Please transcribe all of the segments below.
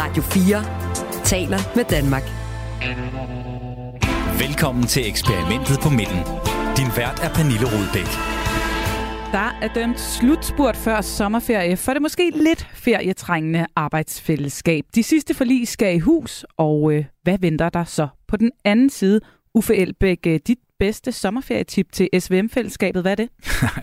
Radio 4 taler med Danmark. Velkommen til eksperimentet på midten. Din vært er Pernille Rudbæk. Der er dømt slutspurt før sommerferie for det måske lidt ferietrængende arbejdsfællesskab. De sidste forlig skal i hus, og øh, hvad venter der så på den anden side? Uffe Elbæk, øh, dit bedste sommerferietip til SVM-fællesskabet, hvad er det?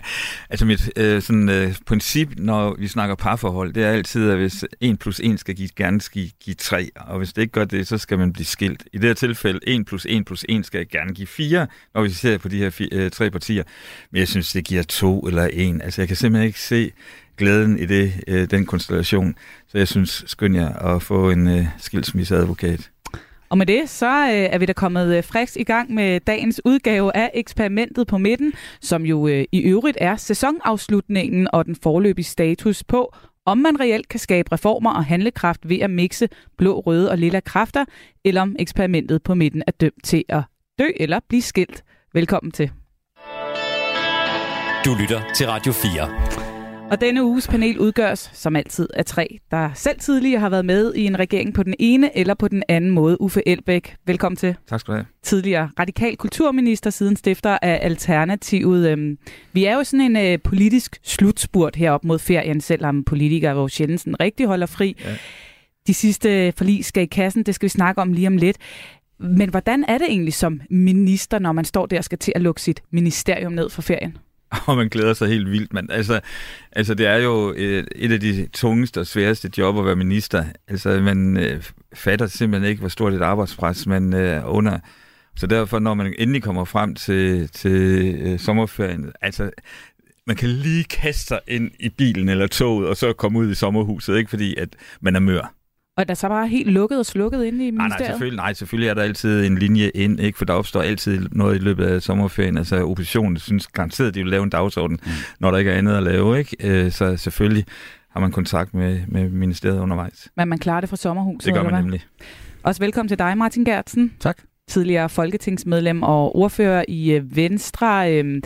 altså mit øh, sådan, øh, princip, når vi snakker parforhold, det er altid, at hvis 1 plus 1 skal give, gerne skal give 3, og hvis det ikke gør det, så skal man blive skilt. I det her tilfælde, 1 plus 1 plus 1 skal gerne give 4, når vi ser på de her fi, øh, tre partier. Men jeg synes, det giver 2 eller 1. Altså jeg kan simpelthen ikke se glæden i det, øh, den konstellation. Så jeg synes, skynd jer at få en øh, skilsmisseadvokat. Og med det, så øh, er vi da kommet øh, frisk i gang med dagens udgave af eksperimentet på midten, som jo øh, i øvrigt er sæsonafslutningen og den forløbige status på, om man reelt kan skabe reformer og handlekraft ved at mixe blå, røde og lilla kræfter, eller om eksperimentet på midten er dømt til at dø eller blive skilt. Velkommen til. Du lytter til Radio 4. Og denne uges panel udgøres som altid af tre, der selv tidligere har været med i en regering på den ene eller på den anden måde. Uffe Elbæk, velkommen til. Tak skal du have. Tidligere radikal kulturminister, siden stifter af Alternativet. Øhm, vi er jo sådan en øh, politisk slutspurt herop mod ferien, selvom politikere hvor sjældent rigtig holder fri. Ja. De sidste forlig skal i kassen, det skal vi snakke om lige om lidt. Men hvordan er det egentlig som minister, når man står der og skal til at lukke sit ministerium ned for ferien? og man glæder sig helt vildt. Men altså, altså det er jo et, et af de tungeste og sværeste job at være minister. Altså, man øh, fatter simpelthen ikke, hvor stort et arbejdspres man øh, under. Så derfor, når man endelig kommer frem til, til øh, sommerferien, altså, man kan lige kaste sig ind i bilen eller toget, og så komme ud i sommerhuset, ikke fordi at man er mør. Og er der så bare helt lukket og slukket inde i ministeriet? Nej, nej, selvfølgelig, nej, selvfølgelig er der altid en linje ind, ikke? for der opstår altid noget i løbet af sommerferien. Altså oppositionen synes garanteret, at de vil lave en dagsorden, mm. når der ikke er andet at lave. Ikke? Øh, så selvfølgelig har man kontakt med, med ministeriet undervejs. Men man klarer det fra sommerhuset? Det gør man nemlig. Også velkommen til dig, Martin Gertsen. Tak. Tidligere folketingsmedlem og ordfører i øh, Venstre. Øhm,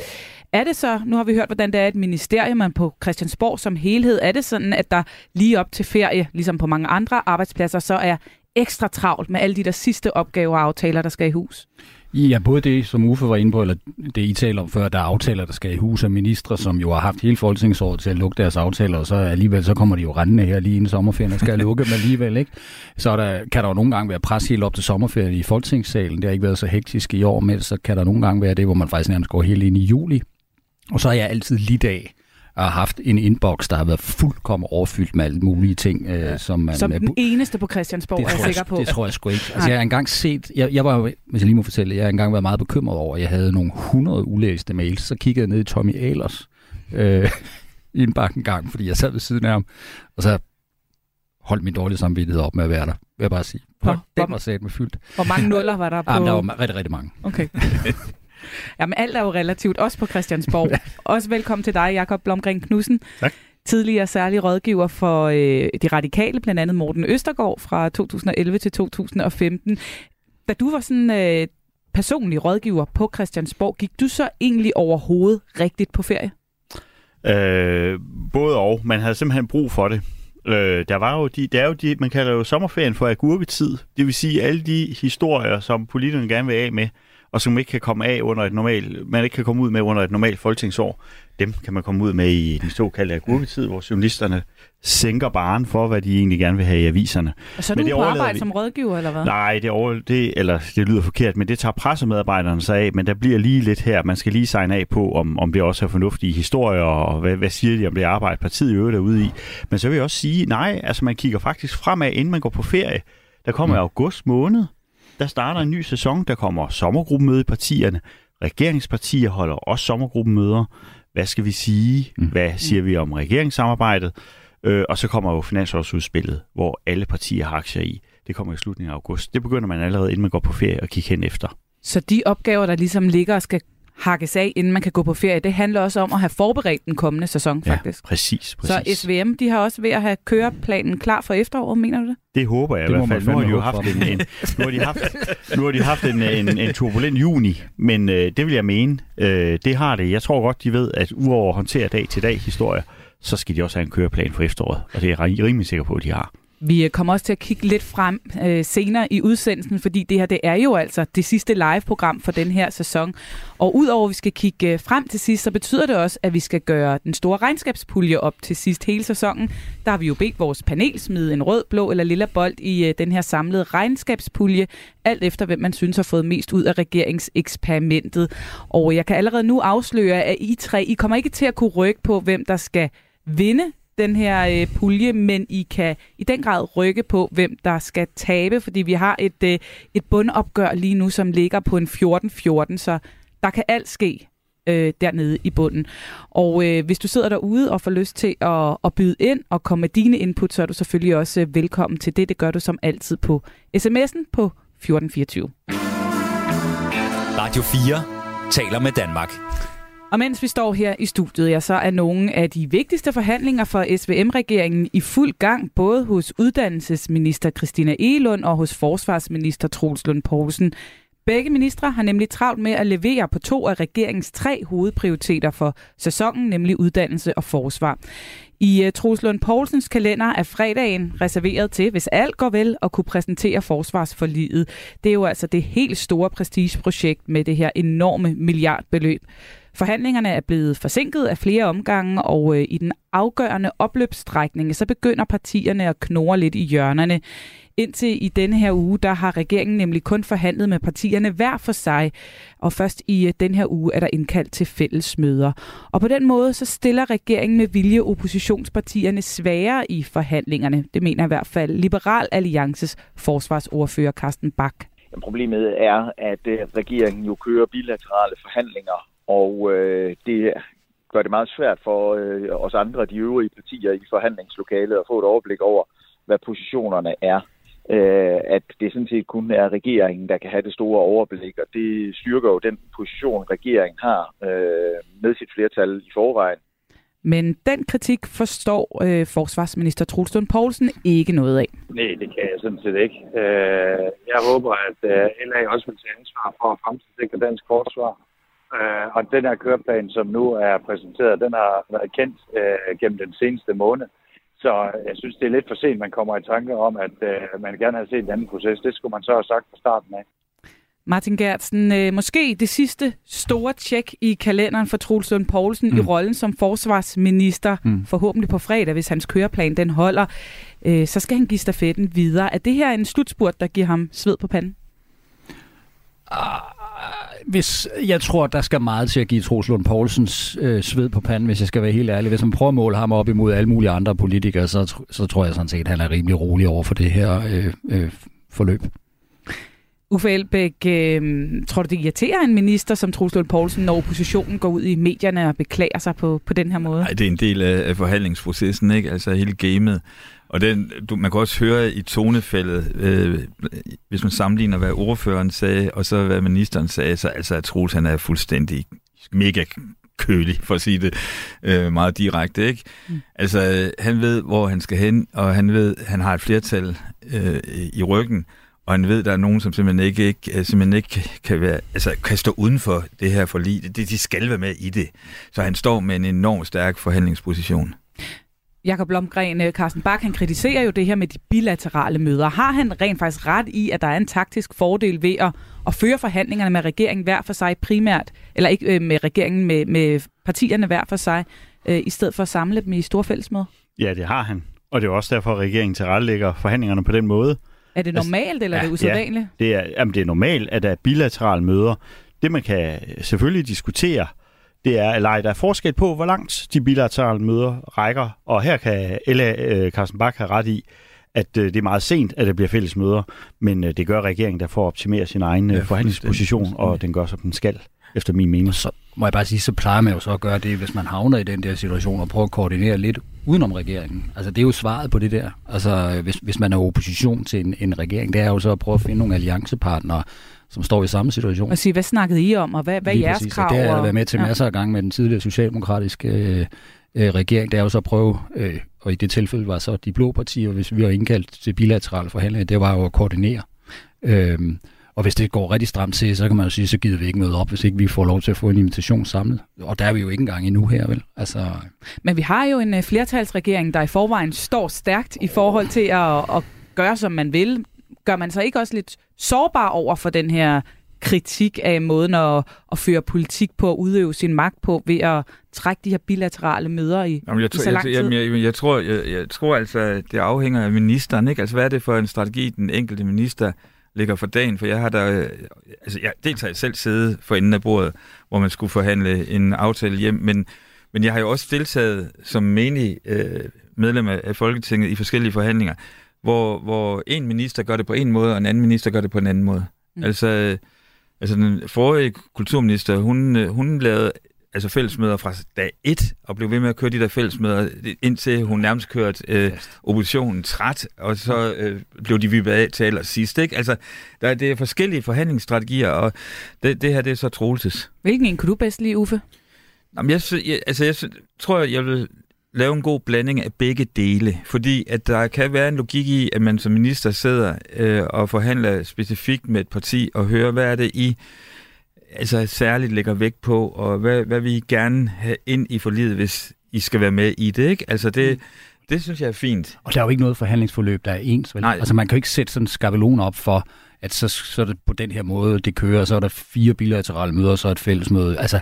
er det så, nu har vi hørt, hvordan det er et ministerium, på Christiansborg som helhed, er det sådan, at der lige op til ferie, ligesom på mange andre arbejdspladser, så er ekstra travlt med alle de der sidste opgaver og aftaler, der skal i hus? Ja, både det, som Uffe var inde på, eller det I taler om før, der er aftaler, der skal i hus af ministre, som jo har haft hele folketingsåret til at lukke deres aftaler, og så alligevel så kommer de jo rendende her lige inden sommerferien og skal lukke dem alligevel, ikke? Så der, kan der jo nogle gange være pres helt op til sommerferien i folketingssalen. Det har ikke været så hektisk i år, men så kan der nogle gange være det, hvor man faktisk nærmest går helt ind i juli, og så er jeg altid lidt af og har haft en inbox, der har været fuldkommen overfyldt med alle mulige ting, øh, som man... Som den eneste på Christiansborg, det er jeg sikker på. Det tror jeg sgu ikke. Altså, jeg har engang set... Jeg, jeg var, hvis jeg lige må fortælle, jeg har engang været meget bekymret over, at jeg havde nogle 100 ulæste mails. Så kiggede jeg ned i Tommy Ahlers øh, indbakke en gang, fordi jeg sad ved siden af ham, og så holdt min dårlige samvittighed op med at være der, vil jeg bare sige. Hvor, den var sat med fyldt. Hvor mange nuller var der på? Jamen, der var rigtig, rigtig mange. Okay. Jamen alt er jo relativt, også på Christiansborg. også velkommen til dig, Jakob Blomgren Knudsen. Tak. Tidligere særlig rådgiver for øh, de radikale, blandt andet Morten Østergaard fra 2011 til 2015. Da du var sådan øh, personlig rådgiver på Christiansborg, gik du så egentlig overhovedet rigtigt på ferie? Øh, både og. Man havde simpelthen brug for det. Øh, der var jo de, der er jo de, man kalder jo sommerferien for agurketid. Det vil sige alle de historier, som politikerne gerne vil af med, og som ikke kan komme af under et normalt, man ikke kan komme ud med under et normalt folketingsår, dem kan man komme ud med i den såkaldte agurketid, hvor journalisterne sænker baren for, hvad de egentlig gerne vil have i aviserne. Og så er du det på arbejde vi... som rådgiver, eller hvad? Nej, det, over... det, eller, det lyder forkert, men det tager pressemedarbejderne sig af, men der bliver lige lidt her. Man skal lige signe af på, om, om det også er fornuftige historier, og hvad, hvad siger de om det arbejde, partiet i øvrigt er ude i. Men så vil jeg også sige, nej, altså man kigger faktisk fremad, inden man går på ferie. Der kommer mm. august måned, der starter en ny sæson, der kommer sommergruppemøde i partierne. Regeringspartier holder også sommergruppemøder. Hvad skal vi sige? Mm. Hvad siger vi om regeringssamarbejdet? Øh, og så kommer jo finansårsudspillet, hvor alle partier har aktier i. Det kommer i slutningen af august. Det begynder man allerede, inden man går på ferie og kigge hen efter. Så de opgaver, der ligesom ligger og skal hakkes af, inden man kan gå på ferie. Det handler også om at have forberedt den kommende sæson, faktisk. Ja, præcis, præcis. Så SVM, de har også ved at have køreplanen klar for efteråret, mener du det? Det håber jeg det i hvert fald. Nu har de jo haft en, en, nu har de haft, nu har de haft en, en, en turbulent juni, men øh, det vil jeg mene, øh, det har det. Jeg tror godt, de ved, at uover at håndtere dag-til-dag historier, så skal de også have en køreplan for efteråret, og det er jeg rimelig sikker på, at de har. Vi kommer også til at kigge lidt frem øh, senere i udsendelsen, fordi det her det er jo altså det sidste live-program for den her sæson. Og udover at vi skal kigge øh, frem til sidst, så betyder det også, at vi skal gøre den store regnskabspulje op til sidst hele sæsonen. Der har vi jo bedt vores panel smide en rød, blå eller lilla bold i øh, den her samlede regnskabspulje, alt efter hvem man synes har fået mest ud af regeringseksperimentet. Og jeg kan allerede nu afsløre, at I tre, I kommer ikke til at kunne rykke på, hvem der skal vinde den her øh, pulje, men I kan i den grad rykke på, hvem der skal tabe, fordi vi har et, øh, et bundopgør lige nu, som ligger på en 14-14, så der kan alt ske øh, dernede i bunden. Og øh, hvis du sidder derude og får lyst til at, at byde ind og komme med dine input, så er du selvfølgelig også øh, velkommen til det. Det gør du som altid på sms'en på 1424. Radio 4 taler med Danmark. Og mens vi står her i studiet, ja, så er nogle af de vigtigste forhandlinger for SVM-regeringen i fuld gang, både hos uddannelsesminister Christina Elund og hos forsvarsminister Troels Lund Poulsen. Begge ministre har nemlig travlt med at levere på to af regeringens tre hovedprioriteter for sæsonen, nemlig uddannelse og forsvar. I øh, Troels Lund Poulsens kalender er fredagen reserveret til, hvis alt går vel, at kunne præsentere forsvarsforliget. Det er jo altså det helt store prestigeprojekt med det her enorme milliardbeløb. Forhandlingerne er blevet forsinket af flere omgange, og øh, i den afgørende opløbsstrækning, så begynder partierne at knore lidt i hjørnerne. Indtil i denne her uge, der har regeringen nemlig kun forhandlet med partierne hver for sig, og først i øh, den her uge er der indkaldt til fælles møder. Og på den måde så stiller regeringen med vilje oppositionspartierne sværere i forhandlingerne. Det mener i hvert fald Liberal Alliances forsvarsordfører Carsten Bak. Problemet er, at øh, regeringen jo kører bilaterale forhandlinger og øh, det gør det meget svært for øh, os andre, de øvrige partier i forhandlingslokalet, at få et overblik over, hvad positionerne er. Øh, at det sådan set kun er regeringen, der kan have det store overblik, og det styrker jo den position, regeringen har øh, med sit flertal i forvejen. Men den kritik forstår øh, forsvarsminister Trulstund Poulsen ikke noget af. Nej, det kan jeg sådan set ikke. Øh, jeg håber, at øh, LA også vil tage ansvar for at fremtidssikre dansk forsvar. Øh, og den her køreplan, som nu er præsenteret, den har været kendt øh, gennem den seneste måned. Så jeg synes, det er lidt for sent, man kommer i tanke om, at øh, man gerne har set en anden proces. Det skulle man så have sagt fra starten af. Martin Gertsen, øh, måske det sidste store tjek i kalenderen for Troels Lund Poulsen mm. i rollen som forsvarsminister, mm. forhåbentlig på fredag, hvis hans køreplan den holder, øh, så skal han give stafetten videre. Er det her en slutspurt, der giver ham sved på panden? Ah, hvis, jeg tror, der skal meget til at give Troels Lund Poulsens øh, sved på panden, hvis jeg skal være helt ærlig. Hvis man prøver at måle ham op imod alle mulige andre politikere, så, så tror jeg sådan set, at han er rimelig rolig over for det her øh, øh, forløb. Uffe Elbæk, øh, tror du, det irriterer en minister som Troels Lund Poulsen, når oppositionen går ud i medierne og beklager sig på, på den her måde? Nej, det er en del af, af forhandlingsprocessen, ikke? Altså hele gamet. Og den, du, man kan også høre i tonefældet, øh, hvis man sammenligner, hvad ordføreren sagde, og så hvad ministeren sagde, så altså, at Troels han er fuldstændig mega kølig, for at sige det øh, meget direkte. Ikke? Mm. Altså, han ved, hvor han skal hen, og han ved, han har et flertal øh, i ryggen, og han ved, at der er nogen, som simpelthen ikke, ikke, øh, simpelthen ikke kan, være, altså, kan stå uden for det her forlig. Det, de skal være med i det. Så han står med en enorm stærk forhandlingsposition. Jakob Blomgren, øh, Carsten Bak, han kritiserer jo det her med de bilaterale møder. Har han rent faktisk ret i, at der er en taktisk fordel ved at, at føre forhandlingerne med regeringen hver for sig primært, eller ikke øh, med regeringen, med, med partierne hver for sig, øh, i stedet for at samle dem i store fællesmøder? Ja, det har han. Og det er også derfor, at regeringen tilrettelægger forhandlingerne på den måde. Er det altså, normalt, eller ja, er det usædvanligt? Ja, det er, jamen, det er normalt, at der er bilaterale møder. Det, man kan selvfølgelig diskutere, det er, eller der er forskel på, hvor langt de bilaterale møder rækker. Og her kan Ella øh, Carsten Bak have ret i, at øh, det er meget sent, at det bliver fælles møder, men øh, det gør regeringen, der får at optimere sin egen ja, forhandlingsposition, og den gør, som den skal, efter min mening. Så må jeg bare sige, så plejer man jo så at gøre det, hvis man havner i den der situation, og prøve at koordinere lidt udenom regeringen. Altså det er jo svaret på det der. Altså hvis, hvis man er opposition til en, en regering, det er jo så at prøve at finde nogle alliancepartnere, som står i samme situation. Og sige, hvad snakkede I om, og hvad, hvad er jeres præcis, krav? Og det har jeg været med til ja. masser af gange med den tidligere socialdemokratiske øh, øh, regering. Det er jo så at prøve, øh, og i det tilfælde var så de blå partier, hvis vi var indkaldt til bilaterale forhandlinger, det var jo at koordinere. Øh, Og hvis det går rigtig stramt til, så kan man jo sige, så gider vi ikke møde op, hvis ikke vi får lov til at få en invitation samlet. Og der er vi jo ikke engang endnu her, vel? Altså... Men vi har jo en uh, flertalsregering, der i forvejen står stærkt i forhold til at, at gøre, som man vil. Gør man sig ikke også lidt sårbar over for den her kritik af måden at, at føre politik på, at udøve sin magt på, ved at trække de her bilaterale møder i, Jamen, jeg, i tror, så lang jeg, tid? jamen, jeg, jeg, tror, jeg, jeg tror altså, at det afhænger af ministeren. Ikke? Altså, hvad er det for en strategi, den enkelte minister ligger for dagen? For jeg har der, øh, altså, jeg, dels har jeg selv siddet for enden af bordet, hvor man skulle forhandle en aftale hjem, men, men jeg har jo også deltaget som menig øh, medlem af, Folketinget i forskellige forhandlinger, hvor, hvor en minister gør det på en måde, og en anden minister gør det på en anden måde. Mm. Altså, øh, altså den forrige kulturminister, hun, øh, hun lavede altså fællesmøder fra dag 1, og blev ved med at køre de der fællesmøder, indtil hun nærmest kørte øh, oppositionen træt, og så øh, blev de vippet af til allersidst. Ikke? Altså, der, det er forskellige forhandlingsstrategier, og det, det her det er så Troelses. Hvilken en kunne du bedst lide, Uffe? Jamen, jeg, jeg, altså, jeg tror, jeg vil lave en god blanding af begge dele, fordi at der kan være en logik i, at man som minister sidder øh, og forhandler specifikt med et parti og hører, hvad er det i altså særligt lægger vægt på, og hvad, hvad vi gerne have ind i forlidet, hvis I skal være med i det, ikke? Altså det, mm. det synes jeg er fint. Og der er jo ikke noget forhandlingsforløb, der er ens. Vel? Nej. Altså man kan jo ikke sætte sådan en skabelon op for, at så, så er det på den her måde, det kører, og så er der fire bilaterale møder, og så er et fællesmøde. Altså,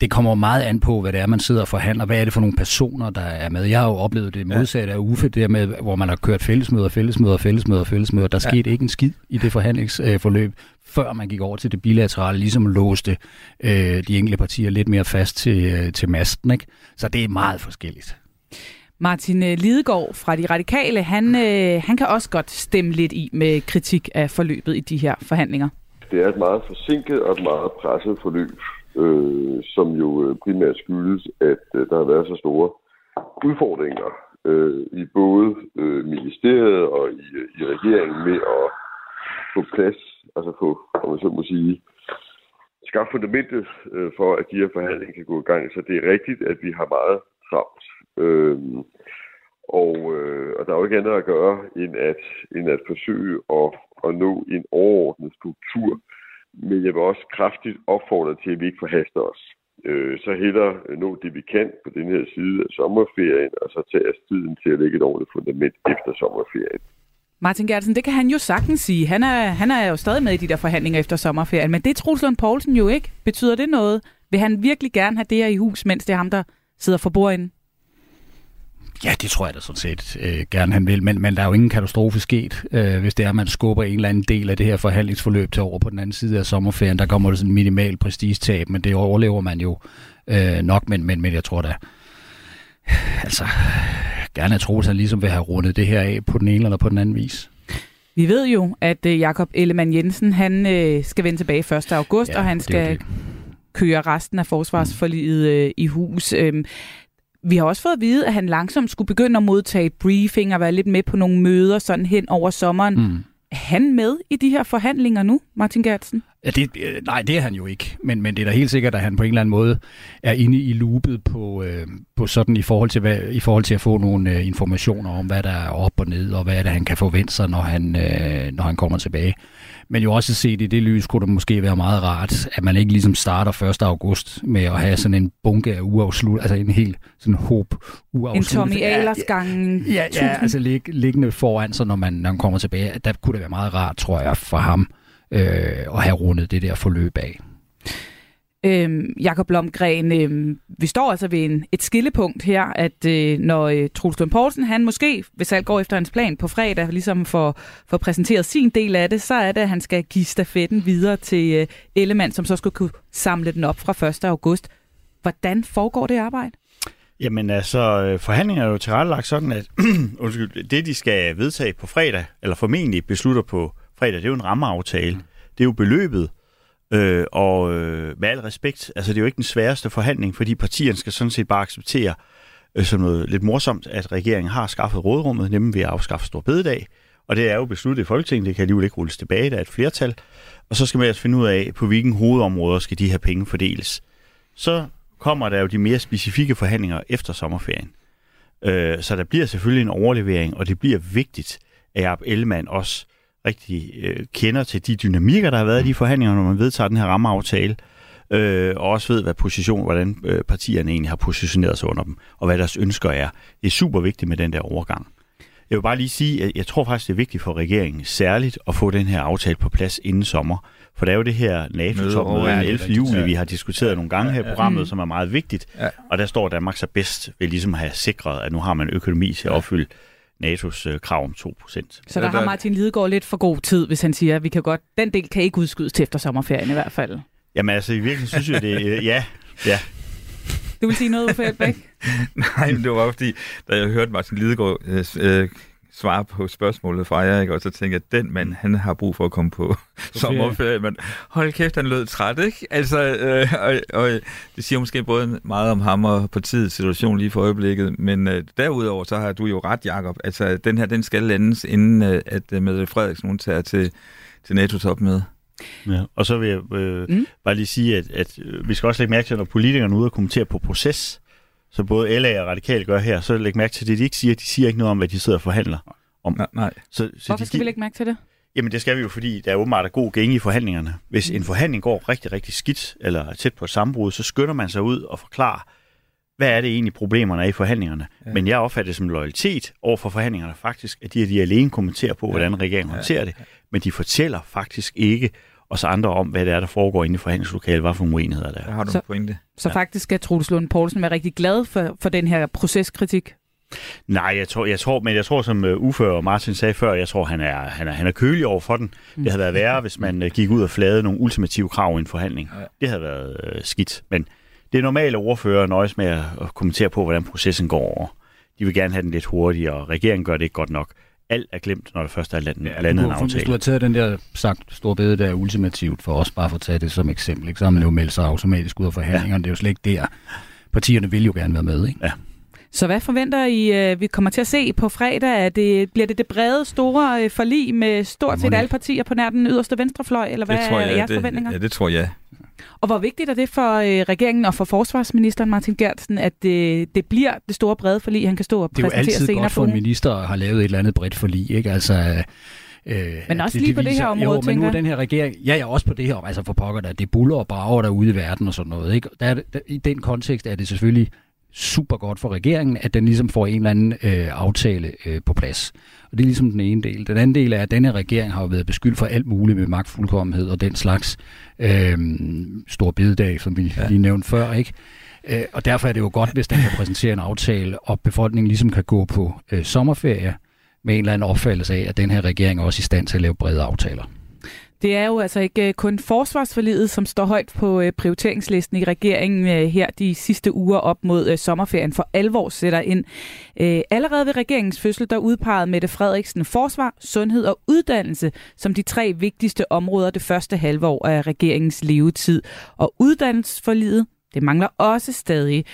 det kommer meget an på, hvad det er, man sidder og forhandler. Hvad er det for nogle personer, der er med? Jeg har jo oplevet det modsatte af Uffe, det med, hvor man har kørt fællesmøder, fællesmøder, fællesmøder, fællesmøder. Der skete ikke en skid i det forhandlingsforløb, før man gik over til det bilaterale, ligesom låste øh, de enkelte partier lidt mere fast til, øh, til masten. Ikke? Så det er meget forskelligt. Martin øh, Lidegaard fra De Radikale, han, øh, han kan også godt stemme lidt i med kritik af forløbet i de her forhandlinger. Det er et meget forsinket og et meget presset forløb, øh, som jo øh, primært skyldes, at øh, der har været så store udfordringer øh, i både øh, ministeriet og i, øh, i regeringen med at få plads, altså få, om man så må sige, skaffe fundamentet øh, for, at de her forhandlinger kan gå i gang. Så det er rigtigt, at vi har meget travlt. Øh, og, øh, og der er jo ikke andet at gøre, end at, end at forsøge at, at nå en overordnet struktur. Men jeg vil også kraftigt opfordre til, at vi ikke forhaster os. Øh, så hellere nå det, vi kan på den her side af sommerferien, og så tage os tiden til at lægge et ordentligt fundament efter sommerferien. Martin Gertsen, det kan han jo sagtens sige. Han er, han er jo stadig med i de der forhandlinger efter sommerferien, men det er Troels Lund Poulsen jo ikke. Betyder det noget? Vil han virkelig gerne have det her i hus, mens det er ham, der sidder for bordenden? Ja, det tror jeg da sådan set øh, gerne han vil, men, men der er jo ingen katastrofe sket, øh, hvis det er, at man skubber en eller anden del af det her forhandlingsforløb til over på den anden side af sommerferien. Der kommer det sådan en minimal prestigetab, men det overlever man jo øh, nok, men, men, men jeg tror da, altså, gerne at tro, at han ligesom vil have rundet det her af på den ene eller på den anden vis. Vi ved jo, at øh, Jakob Ellemann Jensen, han øh, skal vende tilbage 1. august, Ja, og han skal køre resten af forsvarsforliget øh, i hus. Øhm, vi har også fået at vide, at han langsomt skulle begynde at modtage briefing og være lidt med på nogle møder sådan hen over sommeren. Mm. Er han med i de her forhandlinger nu, Martin Gertsen? Ja, det, øh, nej, det er han jo ikke. Men, men det er da helt sikkert, at han på en eller anden måde er inde i loopet på, øh, på sådan i forhold, til, hvad, i forhold til at få nogle øh, informationer om, hvad der er op og ned, og hvad er det, han kan forvente sig, når han, øh, når han kommer tilbage. Men jo også set i det lys, kunne det måske være meget rart, at man ikke ligesom starter 1. august med at have sådan en bunke af uafslut, altså en helt sådan håb En uafsluttet. Tommy Ahlers gang Ja, ja, altså lig, liggende foran sig, når man, når man kommer tilbage. Der kunne det være meget rart, tror jeg, for ham øh, at have rundet det der forløb af. Øhm, Jakob Blomgren, øhm, vi står altså ved en, et skillepunkt her, at øh, når øh, Troels Lund Poulsen, han måske, hvis alt går efter hans plan på fredag, ligesom får, får præsenteret sin del af det, så er det, at han skal give stafetten videre til øh, Ellemann, som så skulle kunne samle den op fra 1. august. Hvordan foregår det arbejde? Jamen altså, øh, forhandlingerne er jo tilrettelagt sådan, at undskyld, det de skal vedtage på fredag, eller formentlig beslutter på fredag, det er jo en rammeaftale. Det er jo beløbet, øh, og øh, med al respekt, altså det er jo ikke den sværeste forhandling, fordi partierne skal sådan set bare acceptere øh, som noget lidt morsomt, at regeringen har skaffet rådrummet, nemlig ved at afskaffe stor bededag. Og det er jo besluttet i Folketinget, det kan alligevel ikke rulles tilbage, der er et flertal. Og så skal man altså finde ud af, på hvilken hovedområder skal de her penge fordeles. Så kommer der jo de mere specifikke forhandlinger efter sommerferien. Øh, så der bliver selvfølgelig en overlevering, og det bliver vigtigt, at Jacob Ellemann også rigtig øh, kender til de dynamikker, der har været i de forhandlinger, når man vedtager den her rammeaftale, øh, og også ved, hvad position, hvordan øh, partierne egentlig har positioneret sig under dem, og hvad deres ønsker er. Det er super vigtigt med den der overgang. Jeg vil bare lige sige, at jeg tror faktisk, det er vigtigt for regeringen særligt at få den her aftale på plads inden sommer. For der er jo det her NATO-topmøde den 11. juli, vi har diskuteret nogle gange her i programmet, som er meget vigtigt. Og der står Danmark så bedst ved ligesom at have sikret, at nu har man økonomi til at opfylde NATO's øh, krav om 2%. Så der har Martin Lidegaard lidt for god tid, hvis han siger, at vi kan godt, den del kan ikke udskydes til efter sommerferien i hvert fald. Jamen altså, i virkeligheden synes jeg, det øh, ja, ja. Du vil sige noget, Uffe Elbæk? Nej, men det var bare fordi, da jeg hørte Martin Lidegaard øh, øh, svare på spørgsmålet fra jer, ikke? og så tænkte jeg, at den mand, han har brug for at komme på sommerferie, men hold kæft, han lød træt, ikke? Altså, øh, og, og det siger måske både meget om ham og partiets situation lige for øjeblikket, men øh, derudover, så har du jo ret, Jacob. Altså, den her, den skal landes, inden øh, at øh, Mette Frederiksen, hun tager til, til NATO-topmøde. Ja, og så vil jeg øh, mm. bare lige sige, at, at øh, vi skal også lægge mærke til, når politikerne er ude og kommentere på proces, så både LA og Radikal gør her, så læg mærke til det, de ikke siger. De siger ikke noget om, hvad de sidder og forhandler om. Nej, nej. Så, så Hvorfor de, skal vi lægge mærke til det? Jamen det skal vi jo, fordi der er åbenbart er god gænge i forhandlingerne. Hvis en forhandling går rigtig, rigtig skidt, eller er tæt på et sammenbrud, så skynder man sig ud og forklarer, hvad er det egentlig problemerne er i forhandlingerne. Ja. Men jeg opfatter det som loyalitet over for forhandlingerne faktisk, at de, at de alene kommenterer på, hvordan regeringen ja. håndterer det, men de fortæller faktisk ikke, os andre om, hvad det er, der foregår inde i forhandlingslokalet, hvad for uenigheder der er. Der har du så, en pointe. Så ja. faktisk skal Troels Lund Poulsen være rigtig glad for, for den her proceskritik? Nej, jeg tror, jeg tror, men jeg tror, som uh, Uffe og Martin sagde før, jeg tror, han er, han er, han er kølig over for den. Mm. Det havde været værre, hvis man uh, gik ud og flade nogle ultimative krav i en forhandling. Ja. Det havde været uh, skidt. Men det er normale ordfører nøjes med at, at kommentere på, hvordan processen går over. De vil gerne have den lidt hurtigere, og regeringen gør det ikke godt nok alt er glemt, når det først er landet, ja, landet en aftale. Hvis du har taget den der sagt store bede, der er ultimativt for os, bare for at tage det som eksempel, ikke? så har man jo meldt sig automatisk ud af forhandlingerne. Ja. Det er jo slet ikke der. Partierne vil jo gerne være med, ikke? Ja. Så hvad forventer I, øh, vi kommer til at se på fredag? Er det, bliver det det brede, store øh, forlig med stort set alle partier på nær den yderste venstrefløj, eller hvad det tror jeg, er jeres det, forventninger? Ja, det tror jeg. Og hvor vigtigt er det for øh, regeringen og for forsvarsministeren Martin Gertsen, at det, det bliver det store brede forlig, han kan stå og præsentere senere Det er jo altid godt for en minister at have lavet et eller andet bredt forlig, ikke? Altså, Øh, men også lige det, på det her område, jo, men nu er den her regering, ja, ja, også på det her, altså for pokker der, det buller og brager derude i verden og sådan noget, ikke? Der, der, I den kontekst er det selvfølgelig super godt for regeringen, at den ligesom får en eller anden øh, aftale øh, på plads. Og det er ligesom den ene del. Den anden del er, at denne regering har jo været beskyldt for alt muligt med magtfuldkommenhed og den slags øh, stor bededag, som vi ja. lige nævnte før, ikke? Øh, og derfor er det jo godt, hvis den kan præsentere en aftale, og befolkningen ligesom kan gå på øh, sommerferie med en eller anden opfattelse af, at den her regering er også i stand til at lave brede aftaler. Det er jo altså ikke øh, kun forsvarsforlidet, som står højt på øh, prioriteringslisten i regeringen øh, her de sidste uger op mod sommerferien for alvor sætter ind. Allerede ved regeringens fødsel, der udpegede Mette Frederiksen forsvar, sundhed og uddannelse som de tre vigtigste områder det første halve år af regeringens levetid. Og uddannelsesforlidet, det mangler også stadig.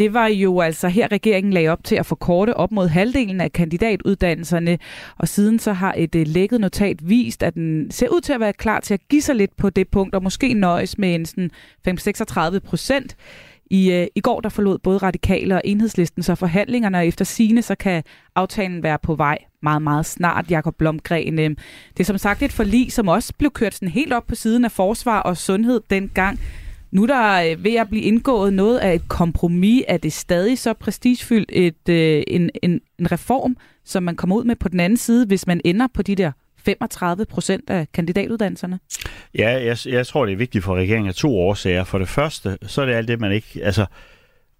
Det var jo altså her, regeringen lagde op til at forkorte op mod halvdelen af kandidatuddannelserne, og siden så har et øh, lækket notat vist, at den ser ud til at være klar til at give sig lidt på det punkt, og måske nøjes med en sådan 5-36 procent. I, øh, I går der forlod både radikale og enhedslisten så forhandlingerne, og efter sine så kan aftalen være på vej meget, meget snart, Jakob Blomgren. Øh, det er som sagt et forlig, som også blev kørt sådan helt op på siden af forsvar og sundhed dengang. Nu er der øh, ved at blive indgået noget af et kompromis. Er det stadig så prestigefyldt et, øh, en, en, en reform, som man kommer ud med på den anden side, hvis man ender på de der 35 procent af kandidatuddannelserne? Ja, jeg, jeg tror, det er vigtigt for regeringen af to årsager. For det første, så er det alt det, man ikke... Altså,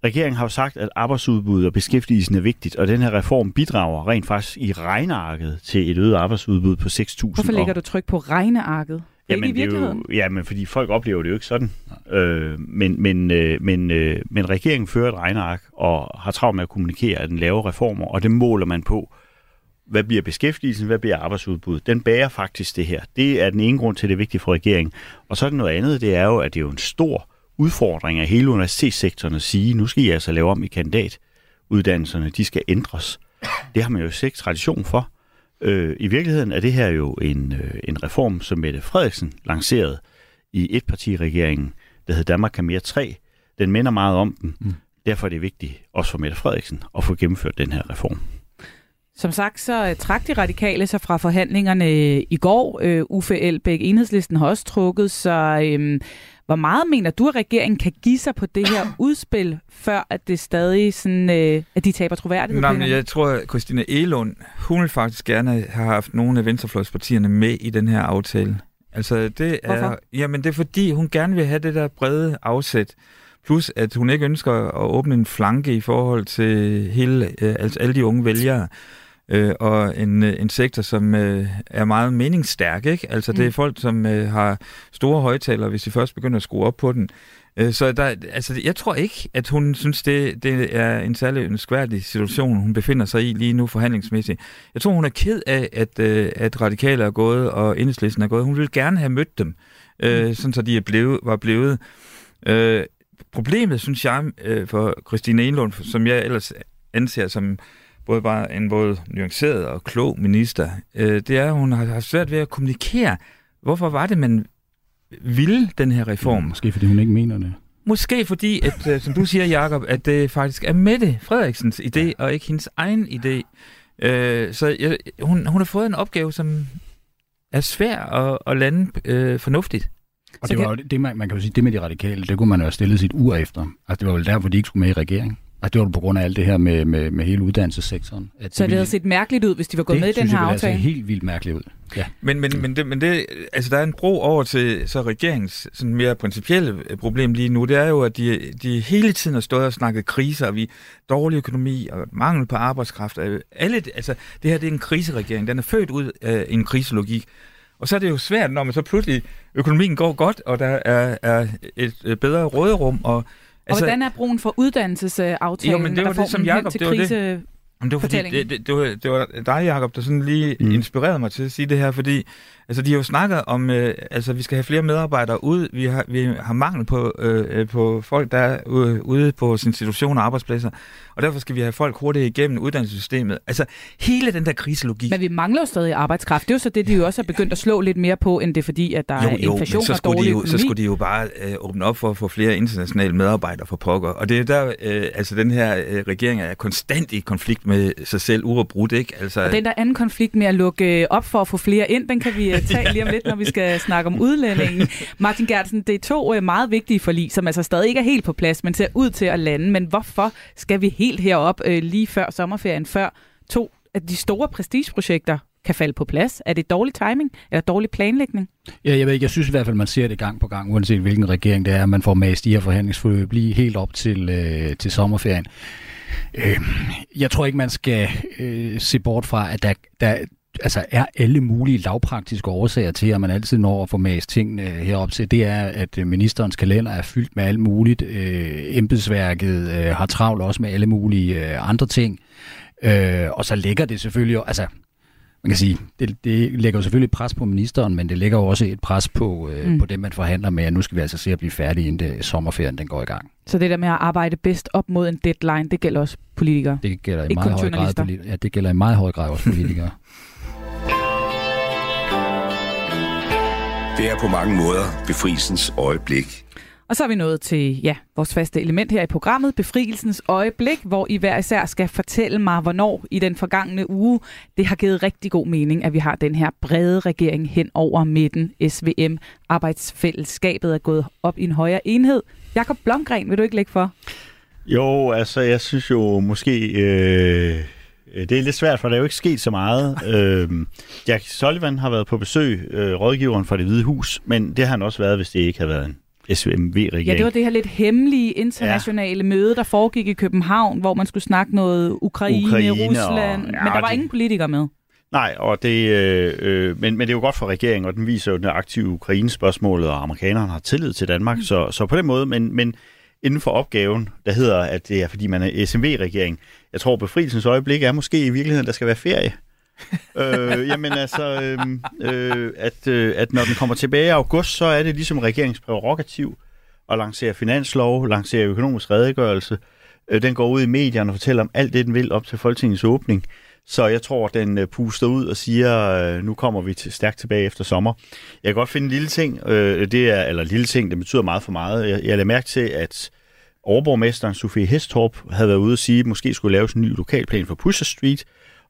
regeringen har jo sagt, at arbejdsudbud og beskæftigelsen er vigtigt, og den her reform bidrager rent faktisk i regnearket til et øget arbejdsudbud på 6.000. Hvorfor lægger du tryk på regnearket? Jamen, ikke i virkeligheden? Det er jo, jamen, fordi folk oplever det jo ikke sådan. Øh, men, men, øh, men, øh, men regeringen fører et regneark og har travlt med at kommunikere, at den laver reformer, og det måler man på. Hvad bliver beskæftigelsen? Hvad bliver arbejdsudbud? Den bærer faktisk det her. Det er den ene grund til, at det er vigtigt for regeringen. Og så er det noget andet, det er jo, at det er jo en stor udfordring af hele universitetssektoren at sige, nu skal I altså lave om i kandidatuddannelserne, de skal ændres. Det har man jo ikke tradition for. Øh, I virkeligheden er det her jo en, øh, en reform, som Mette Frederiksen lancerede i etpartiregeringen, der hed Danmark kan mere 3. Den minder meget om den. Mm. Derfor er det vigtigt, også for Mette Frederiksen, at få gennemført den her reform. Som sagt, så øh, trak de radikale sig fra forhandlingerne øh, i går. Øh, Uffe Elbæk, enhedslisten har også trukket, så øh, hvor meget mener du, at regeringen kan give sig på det her udspil, før at det stadig sådan, øh, at de taber troværdighed? Nej, men jeg tror, at Christina Elund, hun vil faktisk gerne have haft nogle af venstrefløjspartierne med i den her aftale. Altså, det er, Hvorfor? Jamen, det er fordi, hun gerne vil have det der brede afsæt. Plus, at hun ikke ønsker at åbne en flanke i forhold til hele, øh, altså alle de unge vælgere. Øh, og en, øh, en sektor, som øh, er meget meningsstærk. Ikke? Altså, det er Mm. folk, som øh, har store højtalere, hvis de først begynder at skrue op på den. Øh, Så der, altså, jeg tror ikke, at hun synes, det, det er en særlig ønskværdig situation, hun befinder sig i lige nu forhandlingsmæssigt. Jeg tror, hun er ked af, at, øh, at radikale er gået, og enhedslisten er gået. Hun ville gerne have mødt dem, øh, sådan så de er blevet, var blevet. Øh, problemet, synes jeg, øh, for Christine Enlund, som jeg ellers anser som både bare en både nuanceret og klog minister, øh, det er, at hun har haft svært ved at kommunikere. Hvorfor var det, man ville den her reform? Måske fordi hun ikke mener det. Måske fordi, at, øh, som du siger, Jacob, at det faktisk er Mette Frederiksens idé, og ikke hendes egen idé. Øh, så jeg, hun, hun har fået en opgave, som er svær at, at lande øh, fornuftigt. Og det var kan- jo det, man, man kan jo sige, det med de radikale, det kunne man jo have stillet sit ur efter. Altså det var vel derfor, de ikke skulle med i regering. Altså det var på grund af alt det her med, med, med hele uddannelsessektoren. At Så det ville- havde set mærkeligt ud, hvis de var gået det med i den synes her jeg ville have set aftale. helt vildt mærkeligt ud. Ja. Men, men, men, det, men det, altså, der er en bro over til så regeringens sådan mere principielle øh, problem lige nu. Det er jo, at de, de hele tiden har stået og snakket kriser, og vi dårlig økonomi og mangel på arbejdskraft. Øh, Alle, altså, det her det er en kriseregering. Den er født ud af en kriselogik. Og så er det jo svært, når man så pludselig økonomien går godt, og der er, er et øh, bedre råderum. Og, Altså, og hvordan er brugen for uddannelsesaftalen, Jo, men det var der det, som Jacob- til det var det. krise? Jamen, det var, fordi, fortællingen. det, det, det, var, det var dig, Jacob, der sådan lige mm. inspirerede mig til at sige det her, fordi altså, de har jo snakket om, øh, altså vi skal have flere medarbejdere ud, vi har, vi har mangel på, øh, øh, på folk, der er ude, på institutioner og arbejdspladser, og derfor skal vi have folk hurtigt igennem uddannelsessystemet. Altså hele den der kriselogik. Men vi mangler jo stadig arbejdskraft. Det er jo så det, de jo også er begyndt at slå lidt mere på, end det er fordi, at der er inflation så og skulle, de dårlig jo, økonomi. så skulle de jo bare øh, åbne op for at få flere internationale medarbejdere for pokker. Og det er der, øh, altså den her øh, regering er konstant i konflikt med sig selv, uafbrudt, ikke? Altså, Og den der anden konflikt med at lukke øh, op for at få flere ind, den kan vi øh, tage lige om lidt, når vi skal snakke om udlændingen. Martin Gertsen, det er to øh, meget vigtige forlig, som altså stadig ikke er helt på plads, men ser ud til at lande. Men hvorfor skal vi helt herop øh, lige før sommerferien, før to af de store prestigeprojekter kan falde på plads? Er det dårlig timing eller dårlig planlægning? Ja, jeg ved ikke, jeg synes i hvert fald, man ser det gang på gang, uanset hvilken regering det er, man får mast de her forhandlingsforløb lige helt op til, øh, til sommerferien. Øh, jeg tror ikke, man skal øh, se bort fra, at der, der altså er alle mulige lavpraktiske årsager til, at man altid når at få mast tingene herop til. Det er, at øh, ministerens kalender er fyldt med alt muligt. Øh, embedsværket øh, har travlt også med alle mulige øh, andre ting. Øh, og så ligger det selvfølgelig altså man kan sige, det, det lægger jo selvfølgelig et pres på ministeren, men det lægger jo også et pres på, øh, Mm. på dem, man forhandler med, at nu skal vi altså se at blive færdige, inden det, sommerferien den går i gang. Så det der med at arbejde bedst op mod en deadline, det gælder også politikere. Det gælder i Ikke meget høj grad, politi- ja, det gælder i meget høj grad også politikere. Det er på mange måder befrielsens øjeblik. Og så er vi nået til ja, vores faste element her i programmet, Befrielsens Øjeblik, hvor I hver især skal fortælle mig, hvornår i den forgangne uge det har givet rigtig god mening, at vi har den her brede regering hen over midten. SVM, arbejdsfællesskabet er gået op i en højere enhed. Jakob Blomgren, vil du ikke lægge for? Jo, altså jeg synes jo måske, øh, det er lidt svært, for der er jo ikke sket så meget. øh, Jack Sullivan har været på besøg, øh, rådgiveren for det hvide hus, men det har han også været, hvis det ikke havde været en SVMV-regering. Ja, det var det her lidt hemmelige internationale ja. møde, der foregik i København, hvor man skulle snakke noget Ukraine, Ukraine Ukraine og- Rusland, ja, men der var det- ingen politikere med. Nej, og det, øh, øh, men, men det er jo godt for regeringen, og den viser jo den aktive Ukraine-spørgsmålet, og amerikanerne har tillid til Danmark, mm. så, så på den måde, men, men inden for opgaven, der hedder, at det er fordi man er SMV-regering, jeg tror befrielsens øjeblik er måske i virkeligheden, der skal være ferie. øh, jamen altså, øh, øh, at, øh, at når den kommer tilbage i august, så er det ligesom regeringens prerogativ at lancere finanslov, lancere økonomisk redegørelse. Øh, den går ud i medierne og fortæller om alt det, den vil op til Folketingets åbning. Så jeg tror, den øh, puster ud og siger, øh, nu kommer vi til, stærkt tilbage efter sommer. Jeg kan godt finde en lille ting, øh, det er, eller lille ting, det betyder meget for meget. Jeg, jeg lader mærke til, at overborgmesteren Sofie Hestorp havde været ude og sige, at måske skulle laves en ny lokalplan for Pusher Street,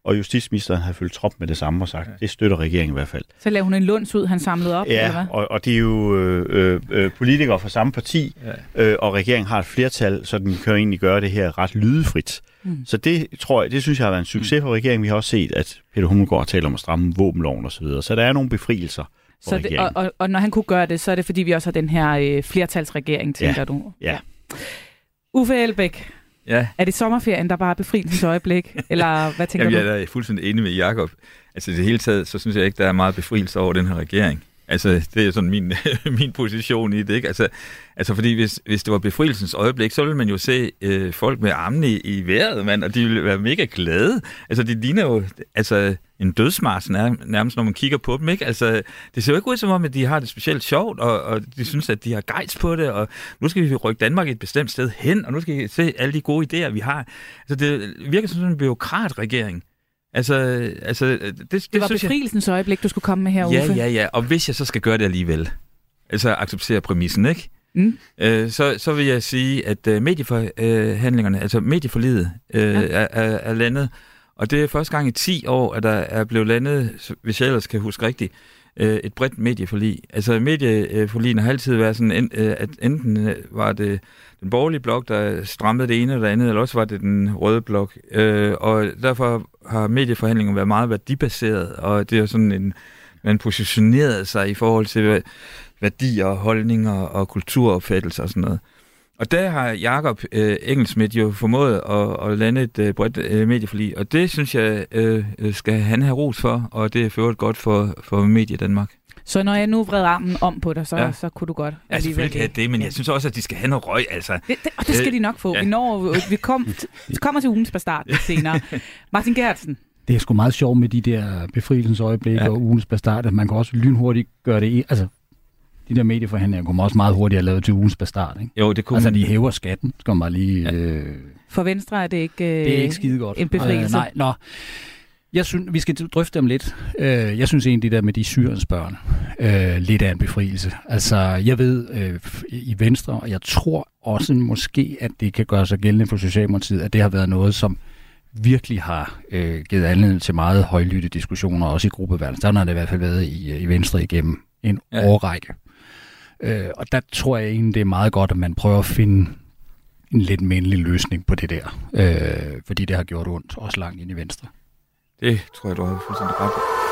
og justitsministeren har følt trop med det samme og sagt, ja. det støtter regeringen i hvert fald. Så lavede hun en lunds ud, han samlede op, eller Ja, hvad? og, og det er jo øh, øh, politikere fra samme parti, ja. øh, og regeringen har et flertal, så den kan jo egentlig gøre det her ret lydefrit. Mm. Så det tror jeg, det synes jeg har været en succes for regeringen. Vi har også set, at Peter Hummelgaard taler om at stramme våbenloven osv., så, videre. så der er nogle befrielser for Så det, og, regeringen. og, og når han kunne gøre det, så er det fordi, vi også har den her øh, flertalsregering, tænker Ja. du? Ja. Uffe Elbæk, Ja. er det sommerferien, der bare er befrielsens øjeblik? Eller hvad tænker Jamen, du? jeg er fuldstændig enig med Jakob. Altså det hele taget, så synes jeg ikke, der er meget befrielse over den her regering. Altså, det er sådan min, min position i det, ikke? Altså, altså fordi hvis, hvis det var befrielsens øjeblik, så ville man jo se øh, folk med armene i, i vejret, mand, og de ville være mega glade. Altså, de ligner jo altså, en dødsmars nærmest, når man kigger på dem, ikke? Altså, det ser jo ikke ud som om, at de har det specielt sjovt, og, og de synes, at de har gejst på det, og nu skal vi rykke Danmark et bestemt sted hen, og nu skal vi se alle de gode idéer, vi har. Altså, det virker som sådan en byråkratregering. Altså, altså det, det, Det var synes jeg... befrielsens øjeblik, du skulle komme med her, Uffe. Ja, ja, ja. Og hvis jeg så skal gøre det alligevel, altså acceptere præmissen, ikke? Mm. Øh, så, så vil jeg sige, at øh, medieforhandlingerne, altså medieforlidet, øh, Ja. er, er, er landet. Og det er første gang i 10 år, at der er blevet landet, hvis jeg ellers kan huske rigtigt, øh, et bredt medieforlig. Altså medieforligen har altid været sådan, en, øh, at enten øh, var det den borgerlige blok, der strammede det ene eller det andet, eller også var det den røde blok. Øh, og derfor har medieforhandlingerne været meget værdibaseret, og det er sådan en, man positionerede sig i forhold til værdier, holdninger og kulturopfattelser og sådan noget. Og der har Jakob øh, Engelsmidt jo formået at, at lande et øh, bredt øh, medieforlig, og det synes jeg øh, øh, skal han have ros for, og det er for godt for, for Medie Danmark. Så når jeg nu vred armen om på dig, så, ja. Så kunne du godt Ja, selvfølgelig kan jeg det, men jeg synes også, at de skal have noget røg, altså. Det, det, og det skal Øh, de nok få. ja. Vi, når, vi, kom, vi kommer til ugens bastard senere. Martin Gertsen, Det er sgu meget sjovt med de der befrielsens øjeblikke Ja. og ugens bastard, at man kan også lynhurtigt gøre det i, altså de der medieforhandlinger kunne man også meget hurtigt have lavet til ugens bastard, ikke? Jo, det kunne Altså, de hæver skatten, skal man bare lige... Ja. Øh, for Venstre er det ikke, øh, det er ikke skide godt. en befrielse. Øh, nej, nå. Jeg synes, vi skal drøfte dem lidt. Øh, jeg synes egentlig, det der med de syrens børn, øh, lidt af en befrielse. Altså, jeg ved øh, i Venstre, og jeg tror også måske, at det kan gøre sig gældende for Socialdemokratiet, at det har været noget, som virkelig har øh, givet anledning til meget højlytte diskussioner, også i gruppeværelsen. Der har det i hvert fald været i, i Venstre igennem en ja. årrække. Øh, og der tror jeg egentlig, det er meget godt, at man prøver at finde en lidt mindelig løsning på det der. Øh, fordi det har gjort ondt, også langt ind i Venstre. Det tror jeg, du har fuldstændig ret.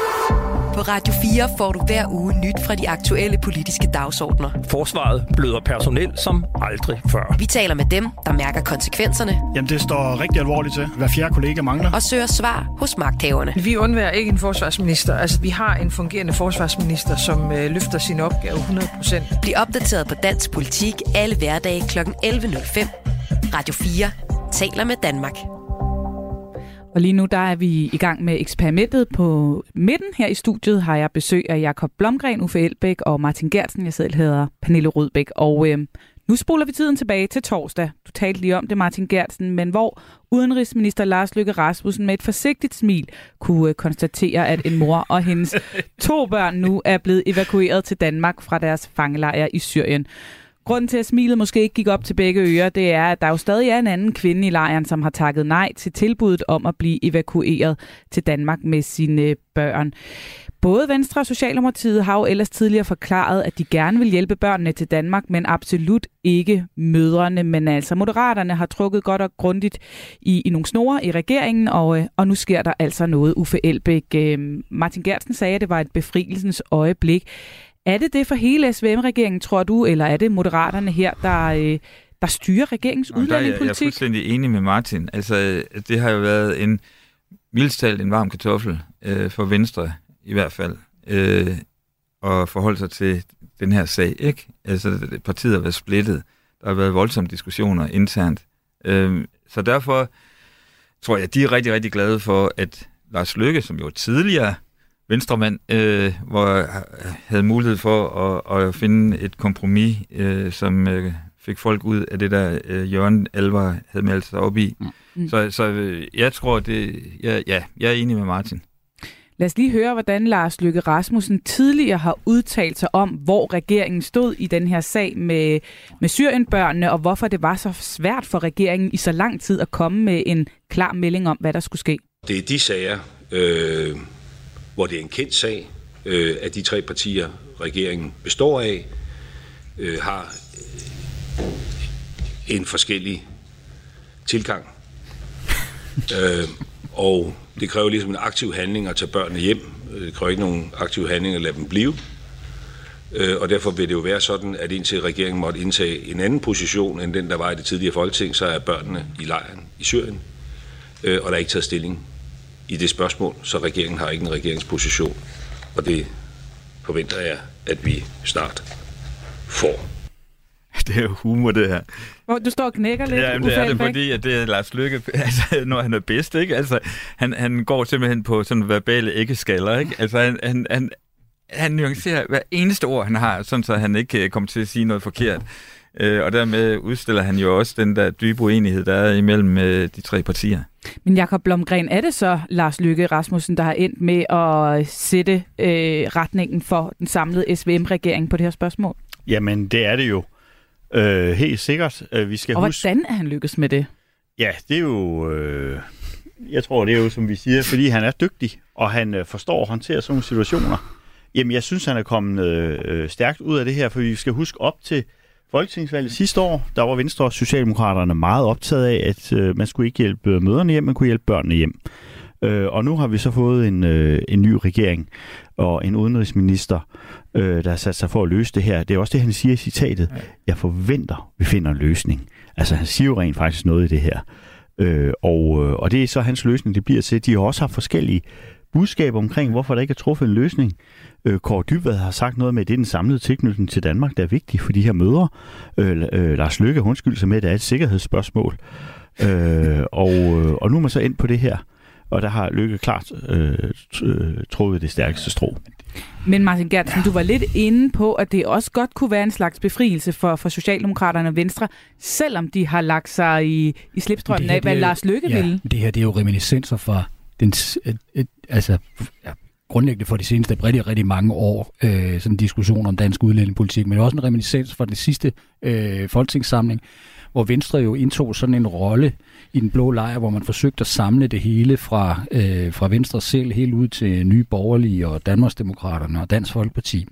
På Radio 4 får du hver uge nyt fra de aktuelle politiske dagsordner. Forsvaret bløder personel som aldrig før. Vi taler med dem, der mærker konsekvenserne Jamen, det står rigtig alvorligt til. Hver fjerde kollega mangler. og søger svar hos magthaverne. Vi undværer ikke en forsvarsminister. Altså, vi har en fungerende forsvarsminister, som øh, løfter sin opgave 100%. Bliv opdateret på dansk politik alle hverdage kl. 11.05. Radio 4 taler med Danmark. Og lige nu der er vi i gang med eksperimentet på midten. Her i studiet har jeg besøg af Jakob Blomgren, Uffe Elbæk og Martin Gertsen. Jeg selv hedder Pernille Rødbæk. Og øh, nu spoler vi tiden tilbage til torsdag. Du talte lige om det, Martin Gertsen, men hvor udenrigsminister Lars Løkke Rasmussen med et forsigtigt smil kunne øh, konstatere, at en mor og hendes to børn nu er blevet evakueret til Danmark fra deres fangelejre i Syrien. Grunden til, at smilet måske ikke gik op til begge ører, det er, at der jo stadig er en anden kvinde i lejren, som har takket nej til tilbuddet om at blive evakueret til Danmark med sine børn. Både Venstre og Socialdemokratiet har jo ellers tidligere forklaret, at de gerne vil hjælpe børnene til Danmark, men absolut ikke mødrene. Men altså, Moderaterne har trukket godt og grundigt i, i nogle snore i regeringen, og, øh, og nu sker der altså noget. Uffe Elbæk, øh, Martin Gertsen sagde, at det var et befrielsens øjeblik. Er det det for hele SVM-regeringen, tror du, eller er det Moderaterne her, der, øh, der styrer regeringens Nå, der er jeg, jeg er udlændingepolitik? fuldstændig enig med Martin. Altså, det har jo været en mildstalt en varm kartoffel øh, for Venstre i hvert fald, øh, at forholde sig til den her sag, ikke? Altså, partiet har været splittet. Der har været voldsomme diskussioner internt. Øh, så derfor tror jeg, de er rigtig, rigtig glade for, at Lars Løkke, som jo tidligere venstremand, øh, hvor havde mulighed for at, at finde et kompromis, øh, som øh, fik folk ud af det der øh, Jørgen Alvar havde meldt sig op i. Mm. Så, så øh, jeg tror, det, ja, ja, jeg er enig med Martin. Lad os lige høre, hvordan Lars Løkke Rasmussen tidligere har udtalt sig om, hvor regeringen stod i den her sag med, med Syrienbørnene, og hvorfor det var så svært for regeringen i så lang tid at komme med en klar melding om, hvad der skulle ske. det er de sager, øh, hvor det er en kendt sag, øh, at de tre partier, regeringen består af, øh, har en forskellig tilgang. øh, og det kræver ligesom en aktiv handling at tage børnene hjem. Det kræver ikke nogen aktiv handling at lade dem blive. Øh, og derfor vil det jo være sådan, at indtil regeringen måtte indtage en anden position end den, der var i det tidligere folketing, så er børnene i lejren i Syrien. Øh, og der er ikke taget stilling i det spørgsmål, så regeringen har ikke en regeringsposition. Og det forventer jeg, at vi snart får. Det er jo humor, det her. Hvor du står og knækker lidt, Ja, det er det, fordi at det er Lars Lykke, altså, når han er bedst, ikke? Altså, han, han går simpelthen på sådan verbale æggeskaller, ikke? Altså, han, han, han, han nuancerer hver eneste ord, han har, sådan så han ikke øh, kommer til at sige noget forkert. Øh, og dermed udstiller han jo også den der dybe uenighed, der er imellem øh, de tre partier. Men Jakob Blomgren, er det så Lars Lykke Rasmussen, der har endt med at sætte øh, retningen for den samlede SVM-regering på det her spørgsmål? Jamen, det er det jo. Øh, helt sikkert. Øh, vi skal og huske... hvordan er han lykkes med det? Ja, det er jo... Øh, jeg tror, det er jo, som vi siger, fordi han er dygtig, og han øh, forstår at håndtere sådan nogle situationer. Jamen, jeg synes, han er kommet øh, stærkt ud af det her, for vi skal huske op til Folketingsvalget sidste år, der var Venstre og Socialdemokraterne meget optaget af, at øh, man skulle ikke hjælpe møderne hjem, man kunne hjælpe børnene hjem. Øh, og nu har vi så fået en, øh, en ny regering og en udenrigsminister, øh, der har sat sig for at løse det her. Det er også det, han siger i citatet. Jeg forventer, vi finder en løsning. Altså, han siger jo rent faktisk noget i det her. Øh, og, øh, og det er så hans løsning, det bliver til. De har også haft forskellige budskaber omkring, hvorfor der ikke er truffet en løsning. Øh, Kåre Dybvad har sagt noget med, at det er den samlede tilknytning til Danmark, der er vigtig for de her møder. Øh, øh, Lars Løkke undskyld sig med, at det er et sikkerhedsspørgsmål. Øh, og, øh, og nu er man så ind på det her, og der har Løkke klart øh, troet det stærkeste strå. Men Martin Gertsen, du var lidt inde på, at det også godt kunne være en slags befrielse for, for Socialdemokraterne og Venstre, selvom de har lagt sig i, i slipstrømmen af, hvad jo, Lars Løkke ja, ville. Det her det er jo reminiscenser fra den, altså, ja, grundlæggende for de seneste rigtig, rigtig mange år, øh, sådan en diskussion om dansk udlændingepolitik, men også en reminiscens fra den sidste øh, folketingssamling, hvor Venstre jo indtog sådan en rolle i den blå lejr, hvor man forsøgte at samle det hele fra, øh, fra Venstre selv helt ud til Nye Borgerlige og Danmarksdemokraterne og Dansk Folkeparti.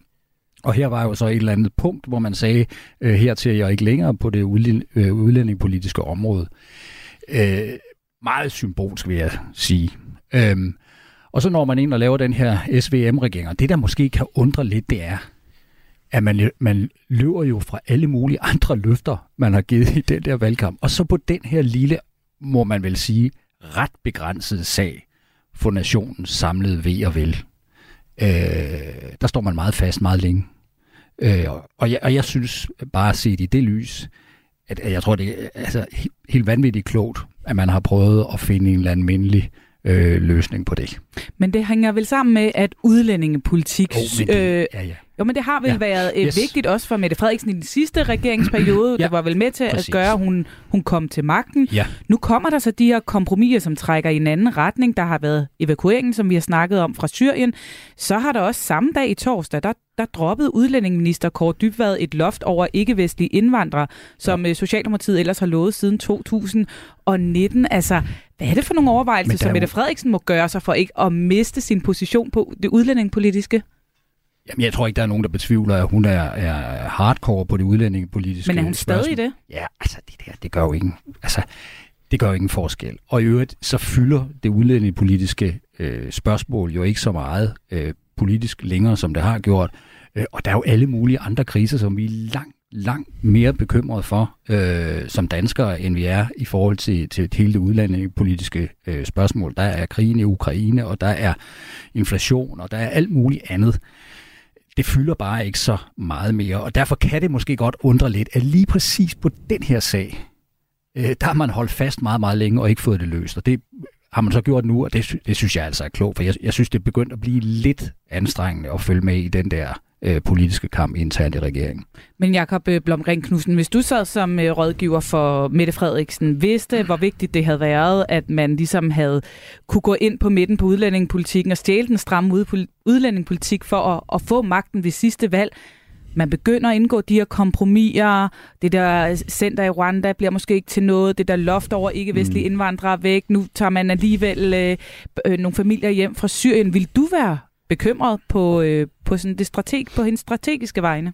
Og her var jo så et eller andet punkt, hvor man sagde, øh, hertil er jeg ikke længere på det øh, udlændingepolitiske område. Øh, meget symbolsk, vil jeg sige. Øhm, og så når man ind og laver den her SVM-regering, og det der måske kan undre lidt, det er, at man, man løber jo fra alle mulige andre løfter, man har givet i den der valgkamp. Og så på den her lille, må man vel sige, ret begrænsede sag, for nationen samlede ved og vel. Øh, der står man meget fast meget længe. Øh, og, jeg, og jeg synes bare set i det lys, at, at jeg tror, det er altså, helt, helt vanvittigt klogt, at man har prøvet at finde en eller anden mindelig øh, løsning på det. Men det hænger vel sammen med, at udlændingepolitik... Oh, men det, øh, ja, ja. Jo, men det har vel ja. været øh, Yes. vigtigt også for Mette Frederiksen i den sidste regeringsperiode. Ja, Det var vel med til præcis. at gøre, at hun, hun kom til magten. Ja. Nu kommer der så de her kompromiser, som trækker i en anden retning. Der har været evakueringen, som vi har snakket om fra Syrien. Så har der også samme dag i torsdag, der, der droppede udlændingeminister Kåre Dybvad et loft over ikke-vestlige indvandrere, som ja. Socialdemokratiet ellers har lovet siden 2019. Altså, hvad er det for nogle overvejelser, der som Mette Frederiksen må gøre sig for ikke at miste sin position på det udlændingepolitiske? Jamen, jeg tror ikke, der er nogen, der betvivler, at hun er, er hardcore på det udlændingepolitiske Men er hun stadig spørgsmål. det? Ja, altså det der, det gør jo ingen, altså, det gør jo ingen forskel. Og i øvrigt, så fylder det udlændingepolitiske øh, spørgsmål jo ikke så meget øh, politisk længere, som det har gjort. Øh, og der er jo alle mulige andre kriser, som vi er langt, langt mere bekymret for øh, som danskere, end vi er i forhold til, til hele det udlændingepolitiske øh, spørgsmål. Der er krigen i Ukraine, og der er inflation, og der er alt muligt andet det fylder bare ikke så meget mere. Og derfor kan det måske godt undre lidt, at lige præcis på den her sag, øh, der har man holdt fast meget, meget længe og ikke fået det løst. Og det har man så gjort nu, og det, det synes jeg altså er klogt, for jeg, jeg synes, det er begyndt at blive lidt anstrengende at følge med i den der øh, politiske kamp internt i regeringen. Men Jakob øh, Blomgren Knudsen, hvis du sad som øh, rådgiver for Mette Frederiksen, vidste, hvor vigtigt det havde været, at man ligesom havde kunne gå ind på midten på udlændingepolitikken og stjæle den stramme udlændingepolitik for at, at få magten ved sidste valg. man begynder at indgå de her kompromiser. Det der center i Rwanda bliver måske ikke til noget. Det der loft over ikke-vestlige mm. indvandrere væk. Nu tager man alligevel øh, øh, nogle familier hjem fra Syrien. Vil du være bekymret på, øh, på, sådan det strateg, på hendes strategiske vegne?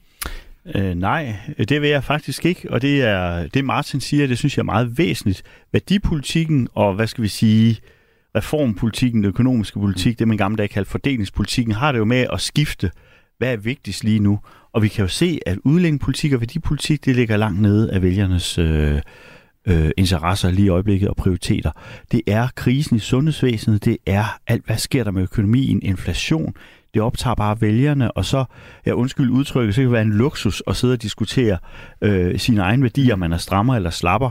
Øh, nej, det vil jeg faktisk ikke, og det er det Martin siger, det synes jeg er meget væsentligt. Værdipolitikken og, hvad skal vi sige, reformpolitikken, den økonomiske politik, det man gamle dage kaldte fordelingspolitikken, har det jo med at skifte, hvad er vigtigst lige nu. Og vi kan jo se, at udlændingepolitik og værdipolitik, det ligger langt nede af vælgernes øh, øh, interesser lige i øjeblikket og prioriteter. Det er krisen i sundhedsvæsenet, det er alt, hvad sker der med økonomien, inflation, det optager bare vælgerne, og så, ja undskyld udtrykket, så kan det være en luksus at sidde og diskutere øh, sine egne værdier, man er strammer eller slapper.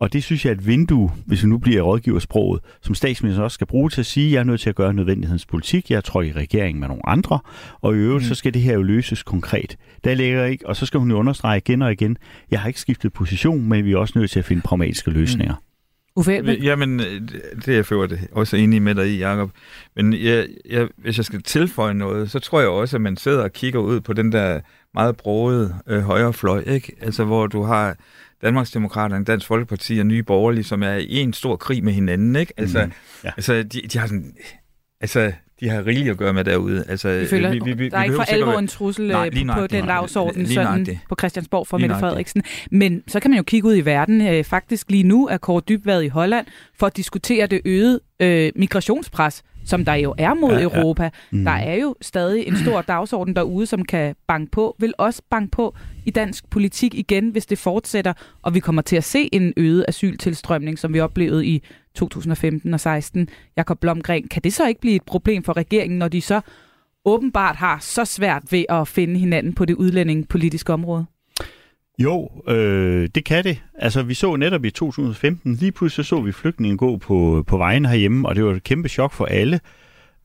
Og det synes jeg er et vindue, hvis vi nu bliver rådgiversproget, som statsministeren også skal bruge til at sige, at jeg er nødt til at gøre nødvendighedens politik. Jeg tror i regeringen med nogle andre, og i øvrigt mm. så skal det her jo løses konkret. Der ligger ikke, og så skal hun jo understrege igen og igen, jeg har ikke skiftet position, men vi er også nødt til at finde pragmatiske løsninger. Mm. Uffe Jamen, det er jeg for også enig med dig i, Jacob. Men jeg, jeg, hvis jeg skal tilføje noget, så tror jeg også, at man sidder og kigger ud på den der meget broede øh, højrefløj, ikke? Altså, hvor du har Danmarksdemokraterne, Dansk Folkeparti og Nye Borgerlige, som er i en stor krig med hinanden, ikke? Altså, mm, ja. altså de, de har sådan... Altså, de har rigeligt at gøre med derude. Altså, vi føler, vi, vi, vi, der er ikke for alvor en trussel nej, på den dagsorden sådan på Christiansborg for Mette Frederiksen. Men så kan man jo kigge ud i verden. Øh, faktisk lige nu er Kåre Dybvad i Holland for at diskutere det øgede øh, migrationspres, som der jo er mod ja, Europa. Ja. Mm. Der er jo stadig en stor dagsorden derude, som kan banke på, vil også banke på i dansk politik igen, hvis det fortsætter, og vi kommer til at se en øget asyltilstrømning, som vi oplevede i 2015 og 16. Jakob Blomgren, kan det så ikke blive et problem for regeringen, når de så åbenbart har så svært ved at finde hinanden på det udlændingepolitiske område? Jo, øh, det kan det. Altså, vi så netop i 2015, lige pludselig så vi flygtningen gå på, på vejen herhjemme, og det var et kæmpe chok for alle.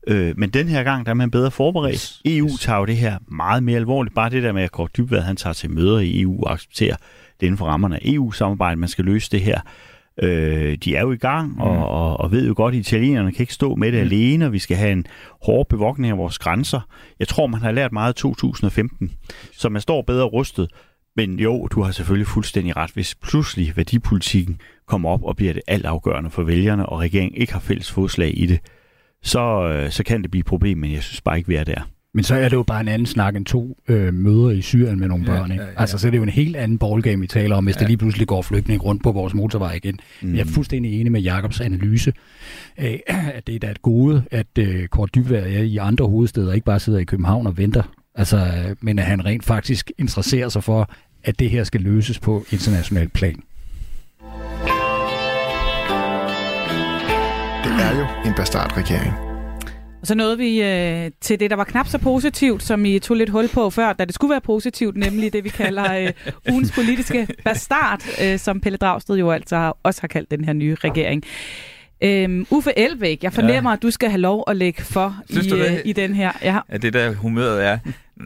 Øh, men den her gang, der er man bedre forberedt. Yes. EU tager jo det her meget mere alvorligt. Bare det der med, at Kort Dybvad, han tager til møder i EU og accepterer det inden for rammerne af EU-samarbejdet, man skal løse det her. Øh, de er jo i gang, mm. og, og, og ved jo godt, at italienerne kan ikke stå med det mm. alene, og vi skal have en hård bevogtning af vores grænser. Jeg tror, man har lært meget i 2015, så man står bedre rustet. Men jo, du har selvfølgelig fuldstændig ret. Hvis pludselig værdipolitikken kommer op og bliver det altafgørende for vælgerne, og regeringen ikke har fælles fodslag i det, så, øh, så kan det blive et problem, men jeg synes bare ikke, vi er der. Men så er det jo bare en anden snak end to øh, møder i Syrien med nogle børn. Ikke? Ja, ja, ja. Altså, så er det jo en helt anden ballgame, vi taler om, hvis ja. der lige pludselig går flygtning rundt på vores motorvej igen. Mm. Jeg er fuldstændig enig med Jakobs analyse af, at det er da et gode, at øh, Kort Dybvad er i andre hovedsteder, ikke bare sidder i København og venter, altså, men at han rent faktisk interesserer sig for, at det her skal løses på international plan. Det er jo en bastardregering. Og så nåede vi øh, til det, der var knap så positivt, som I tog lidt hul på før, da det skulle være positivt, nemlig det, vi kalder øh, ugens politiske bastard, øh, som Pelle Dragsted jo altså har, også har kaldt den her nye regering. Øhm, Uffe Elbæk, jeg fornemmer, ja. at du skal have lov at lægge for i, øh, i den her. Ja. ja, det der humøret er.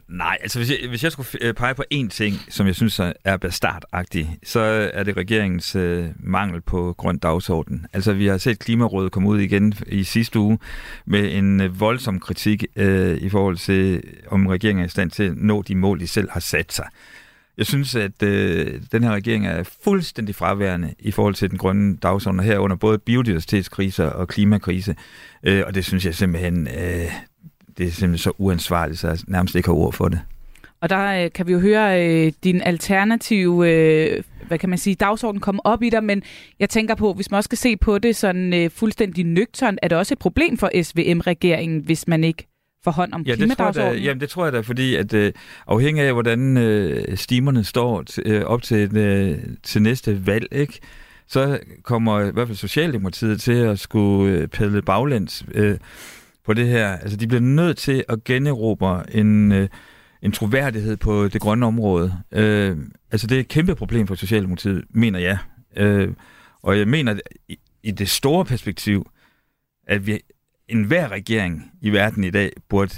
Nej, altså hvis jeg, hvis jeg skulle øh, pege på én ting, som jeg synes er bastardagtig, så er det regeringens øh, mangel på grøn dagsorden. Altså vi har set Klimarådet komme ud igen i sidste uge med en øh, voldsom kritik øh, i forhold til, om regeringen er i stand til at nå de mål, de selv har sat sig. Jeg synes, at øh, den her regering er fuldstændig fraværende i forhold til den grønne dagsorden, herunder både biodiversitetskriser og klimakrise. Øh, og det synes jeg simpelthen, øh, det er simpelthen så uansvarligt, så jeg nærmest ikke har ord for det. Og der øh, kan vi jo høre øh, din alternative, øh, hvad kan man sige, dagsorden komme op i dig, men jeg tænker på, hvis man også skal se på det sådan øh, fuldstændig nøgtern, er det også et problem for SVM-regeringen, hvis man ikke får hånd om ja, klimadagsordenen? Det jamen det tror jeg da, fordi at øh, afhængig af, hvordan øh, stimerne står t- øh, op til, øh, til næste valg, ikke? så kommer i hvert fald Socialdemokratiet til at skulle øh, padle baglæns øh, på det her. Altså, de bliver nødt til at generobre en, øh, en troværdighed på det grønne område. Øh, altså, det er et kæmpe problem for Socialdemokratiet, mener jeg. Øh, og jeg mener, i, i det store perspektiv, at vi enhver regering i verden i dag burde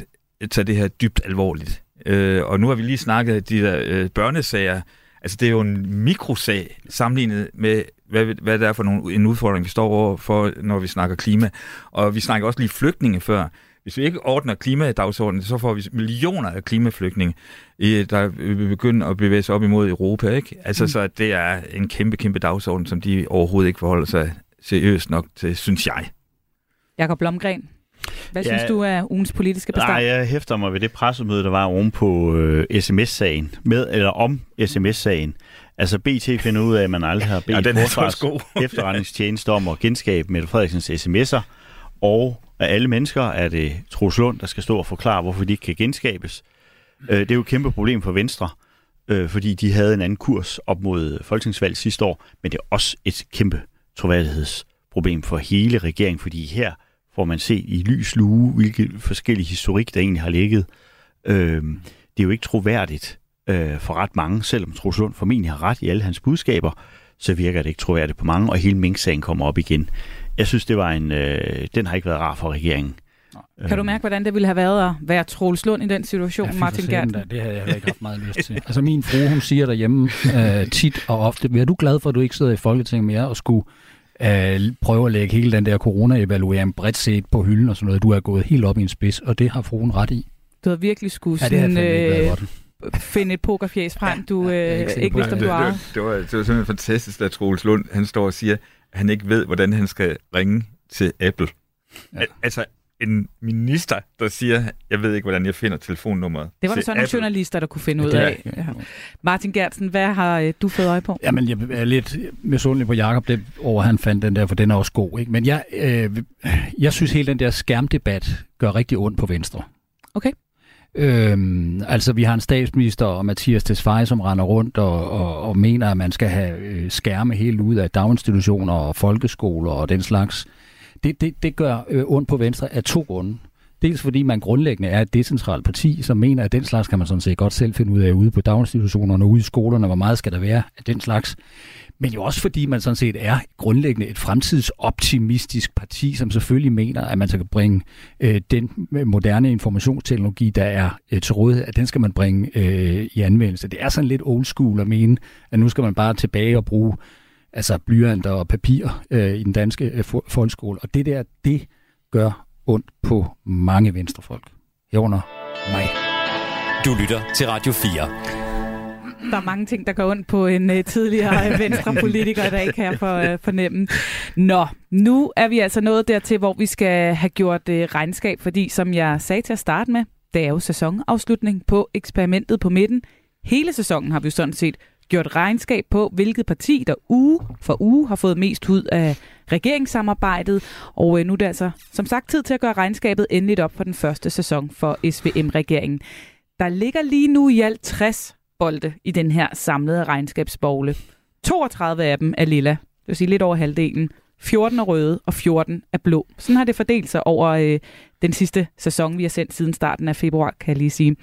tage det her dybt alvorligt. Øh, og nu har vi lige snakket de der øh, børnesager. Altså, det er jo en mikrosag sammenlignet med hvad, hvad det er for nogle, en udfordring, vi står over for, når vi snakker klima. Og vi snakker også lige flygtninge før. hvis vi ikke ordner klimadagsordenen, så får vi millioner af klimaflygtninge, i- der vil begynde at bevæge sig op imod Europa. Ikke? Altså, Mm. så det er en kæmpe, kæmpe dagsorden, som de overhovedet ikke forholder sig seriøst nok til, synes jeg. Jakob Blomgren, hvad Ja. synes du er ugens politiske bestand? Nej, jeg hæfter mig ved det pressemøde, der var oven på øh, sms-sagen, med eller om sms-sagen. Altså BT finder ud af, at man aldrig har bedt Ja, Forsvars efterretningstjeneste om at genskabe Mette Frederiksens sms'er, og af alle mennesker er det Troels Lund, der skal stå og forklare, hvorfor de ikke kan genskabes. Øh, det er jo et kæmpe problem for Venstre, øh, fordi de havde en anden kurs op mod folketingsvalg sidste år, men det er også et kæmpe troværdighedsproblem for hele regeringen, fordi her får man set i lys lue, hvilke forskellige historik, der egentlig har ligget. Øh, det er jo ikke troværdigt øh, for ret mange, selvom Troels Lund formentlig har ret i alle hans budskaber, så virker det ikke troværdigt på mange, og hele Mink-sagen kommer op igen. Jeg synes, det var en, øh, den har ikke været rar for regeringen. Kan du mærke, hvordan det ville have været at være Troels Lund i den situation, Ja, Martin Gertsen? da, Det havde jeg ikke haft meget lyst til. Altså min frue, hun siger derhjemme øh, tit og ofte, er du glad for, at du ikke sidder i Folketinget mere og skulle øh, prøve at lægge hele den der corona-evaluering bredt set på hylden og sådan noget. Du er gået helt op i en spids, og det har fruen ret i. Du havde virkelig skulle Ja, det havde øh, finde et pokerfjæs frem, du øh, ikke vidste, om det, du ejede. det, det, var, det var simpelthen fantastisk, at Troels Lund han står og siger, at han ikke ved, hvordan han skal ringe til Apple. Ja. Altså en minister, der siger, jeg ved ikke, hvordan jeg finder telefonnummeret. Det var der så nogle Apple. journalister, der kunne finde Ja, ud er- af. Ja. Martin Gertsen, hvad har øh, du fået øje på? Jamen, jeg er lidt misundelig på Jacob det, over, at han fandt den der, for den er også god. Ikke? Men jeg, øh, jeg synes, hele den der skærmdebat gør rigtig ondt på Venstre. Okay. Øhm, altså, vi har en statsminister og Mathias Tesfaye, som render rundt og, og, og mener, at man skal have øh, skærme helt ud af daginstitutioner og folkeskoler og den slags. Det, det, det gør øh, ondt på Venstre af to grunde. Dels fordi man grundlæggende er et decentralt parti, som mener, at den slags kan man sådan set godt selv finde ud af ude på daginstitutionerne og ude i skolerne, hvor meget skal der være af den slags. Men jo også fordi man sådan set er grundlæggende et fremtidsoptimistisk parti, som selvfølgelig mener, at man skal bringe øh, den moderne informationsteknologi, der er øh, til rådighed, at den skal man bringe øh, i anvendelse. Det er sådan lidt old school at mene, at nu skal man bare tilbage og bruge altså blyanter og papir øh, i den danske øh, folkeskole. Og det der, det gør ondt på mange venstrefolk. Herunder mig. Du lytter til Radio 4. Der er mange ting, der går ondt på en uh, tidligere venstrepolitiker i dag, kan jeg for, uh, fornemme. Nå, nu er vi altså nået dertil, hvor vi skal have gjort uh, regnskab, fordi som jeg sagde til at starte med, det er jo sæsonafslutning på eksperimentet på midten. Hele sæsonen har vi jo sådan set gjort regnskab på, hvilket parti, der uge for uge har fået mest ud af regeringssamarbejdet. Og øh, nu er det altså, som sagt, tid til at gøre regnskabet endeligt op for den første sæson for SVM-regeringen. Der ligger lige nu i alt 60 bolde i den her samlede regnskabsbogle. 32 af dem er lilla, det vil sige lidt over halvdelen. 14 er røde, og 14 er blå. Sådan har det fordelt sig over øh, den sidste sæson, vi har sendt siden starten af februar, kan jeg lige sige.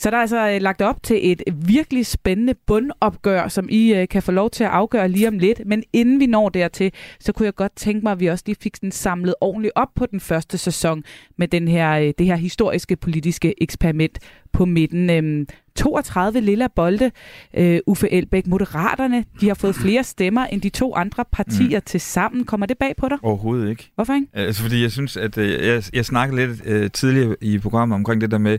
Så der er altså øh, lagt op til et virkelig spændende bundopgør, som I øh, kan få lov til at afgøre lige om lidt. Men inden vi når dertil, så kunne jeg godt tænke mig, at vi også lige fik den samlet ordentligt op på den første sæson med den her, øh, det her historiske politiske eksperiment på midten. Øhm, 32 lilla bolde. Uffe Elbæk, Moderaterne, de har fået flere stemmer end de to andre partier mm. til sammen. Kommer det bag på dig? Overhovedet ikke. Hvorfor ikke? Altså, fordi jeg synes, at jeg, jeg snakkede lidt øh, tidligere i programmet omkring det der med,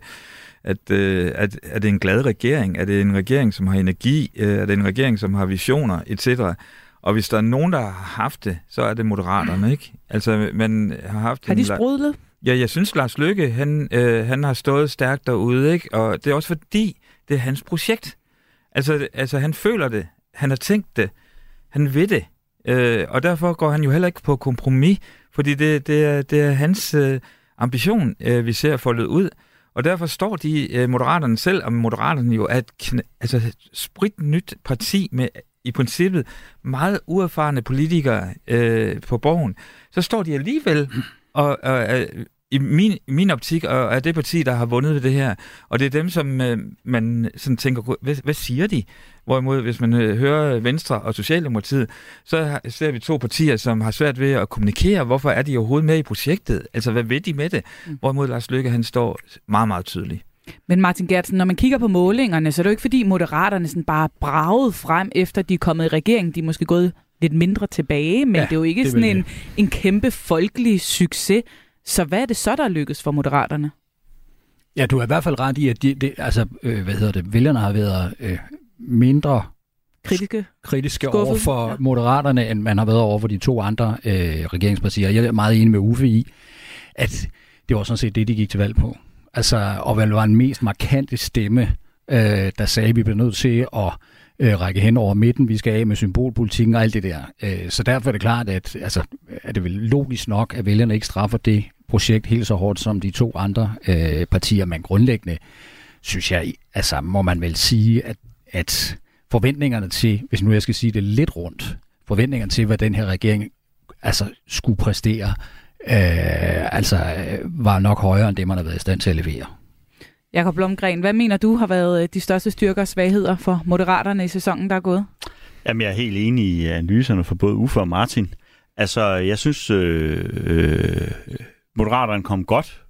at, øh, at er det en glad regering? Er det en regering, som har energi? Øh, er det en regering, som har visioner, etc.? Og hvis der er nogen, der har haft det, så er det moderaterne, ikke? Altså, man har haft... Har de sprudlet? Ja, jeg synes, Lars Løkke, han, øh, han har stået stærkt derude, ikke? Og det er også fordi, det er hans projekt. Altså, altså han føler det. Han har tænkt det. Han ved det. Øh, og derfor går han jo heller ikke på kompromis, fordi det, det, er, det er hans øh, ambition, øh, vi ser foldet ud. Og derfor står de øh, moderaterne selv, og moderaterne jo er et kn- altså, sprit nyt parti med i princippet meget uerfarne politikere øh, på borgen. Så står de alligevel og, og, og i min, i min optik og er det parti, der har vundet ved det her. Og det er dem, som øh, man sådan tænker, hvad, hvad siger de? Hvorimod, hvis man øh, hører Venstre og Socialdemokratiet, så har- ser vi to partier, som har svært ved at kommunikere. Hvorfor er de overhovedet med i projektet? Altså, hvad ved de med det? Hvorimod Lars Løkke, han står meget, meget tydeligt. Men Martin Gertsen, når man kigger på målingerne, så er det jo ikke fordi Moderaterne sådan bare braget frem, efter de er kommet i regering. De er måske gået lidt mindre tilbage, men Ja, det er jo ikke sådan en, en kæmpe folkelig succes. Så hvad er det så, der er lykkedes for Moderaterne? Ja, du er i hvert fald ret i, at de, de, altså, øh, hvad hedder det, vælgerne har været øh, mindre kritiske, kritiske over for ja. Moderaterne, end man har været over for de to andre øh, regeringspartier. Jeg er meget enig med Uffe i, at det var sådan set det, de gik til valg på. Altså, og vel var en mest markante stemme, øh, der sagde, at vi bliver nødt til at øh, række hen over midten, vi skal af med symbolpolitikken og alt det der. Øh, så derfor er det klart, at altså, er det vel logisk nok, at vælgerne ikke straffer det projekt helt så hårdt som de to andre øh, partier, men grundlæggende synes jeg, altså må man vel sige, at, at forventningerne til, hvis nu jeg skal sige det lidt rundt, forventningerne til, hvad den her regering altså skulle præstere, øh, altså øh, var nok højere end det, man har været i stand til at levere. Jakob Blomgren, hvad mener du har været øh, de største styrker og svagheder for Moderaterne i sæsonen, der er gået? Jamen, jeg er helt enig i analyserne for både Uffe og Martin. Altså, jeg synes, øh, øh, Moderaterne kom godt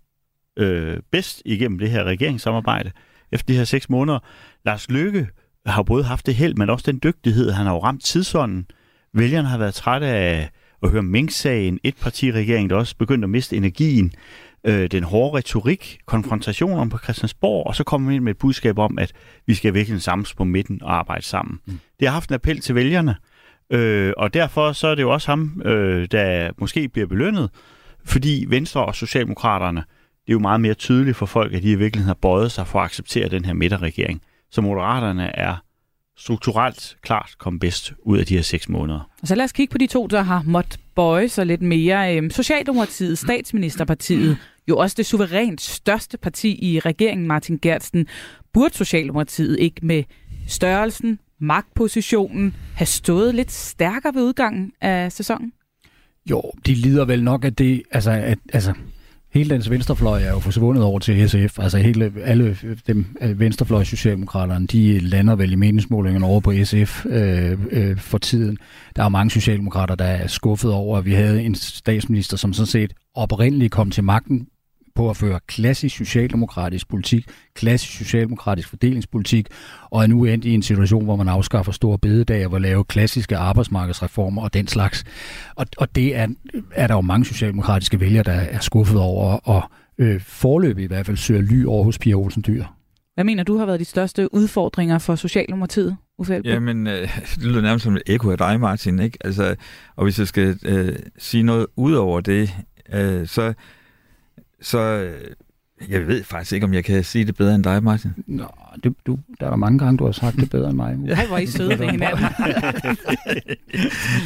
øh, bedst igennem det her regeringssamarbejde efter de her seks måneder. Lars Løkke har både haft det held, men også den dygtighed. Han har jo ramt tidsånden. Vælgerne har været trætte af at høre Mink-sagen, et partiregering, der også begyndte at miste energien, øh, den hårde retorik, konfrontationer på Christiansborg, og så kommer man ind med et budskab om, at vi skal virkelig samles på midten og arbejde sammen. Mm. Det har haft en appel til vælgerne, øh, og derfor så er det jo også ham, øh, der måske bliver belønnet, fordi Venstre og Socialdemokraterne, det er jo meget mere tydeligt for folk, at de i virkeligheden har bøjet sig for at acceptere den her midterregering. Så Moderaterne er strukturelt klart kom bedst ud af de her seks måneder. Så lad os kigge på de to, der har måttet bøje sig lidt mere. Øhm, Socialdemokratiet, statsministerpartiet, jo også det suverænt største parti i regeringen, Martin Gertsen. Burde Socialdemokratiet ikke med størrelsen, magtpositionen, have stået lidt stærkere ved udgangen af sæsonen? Jo, de lider vel nok af det, altså, at, altså hele dens venstrefløj er jo forsvundet over til SF. Altså hele, alle dem øh, venstrefløj Socialdemokraterne, de lander vel i meningsmålingerne over på SF øh, øh, for tiden. Der er mange socialdemokrater, der er skuffet over, at vi havde en statsminister, som sådan set oprindeligt kom til magten på at føre klassisk socialdemokratisk politik, klassisk socialdemokratisk fordelingspolitik, og er nu endt i en situation, hvor man afskaffer store bededag og vil lave klassiske arbejdsmarkedsreformer og den slags. Og, og det er, er der jo mange socialdemokratiske vælgere, der er skuffet over, og øh, forløbig i hvert fald søger ly over hos Pia Olsen Dyr. Hvad mener du har været de største udfordringer for Socialdemokratiet, Uffe Jamen, øh, det lyder nærmest som et ekko af dig, Martin. Ikke? Altså, og hvis jeg skal øh, sige noget ud over det, øh, så så øh, jeg ved faktisk ikke, om jeg kan sige det bedre end dig, Martin. Nå, det, du, der er der mange gange, du har sagt det bedre end mig. Ja, hvor I søde ved hinanden.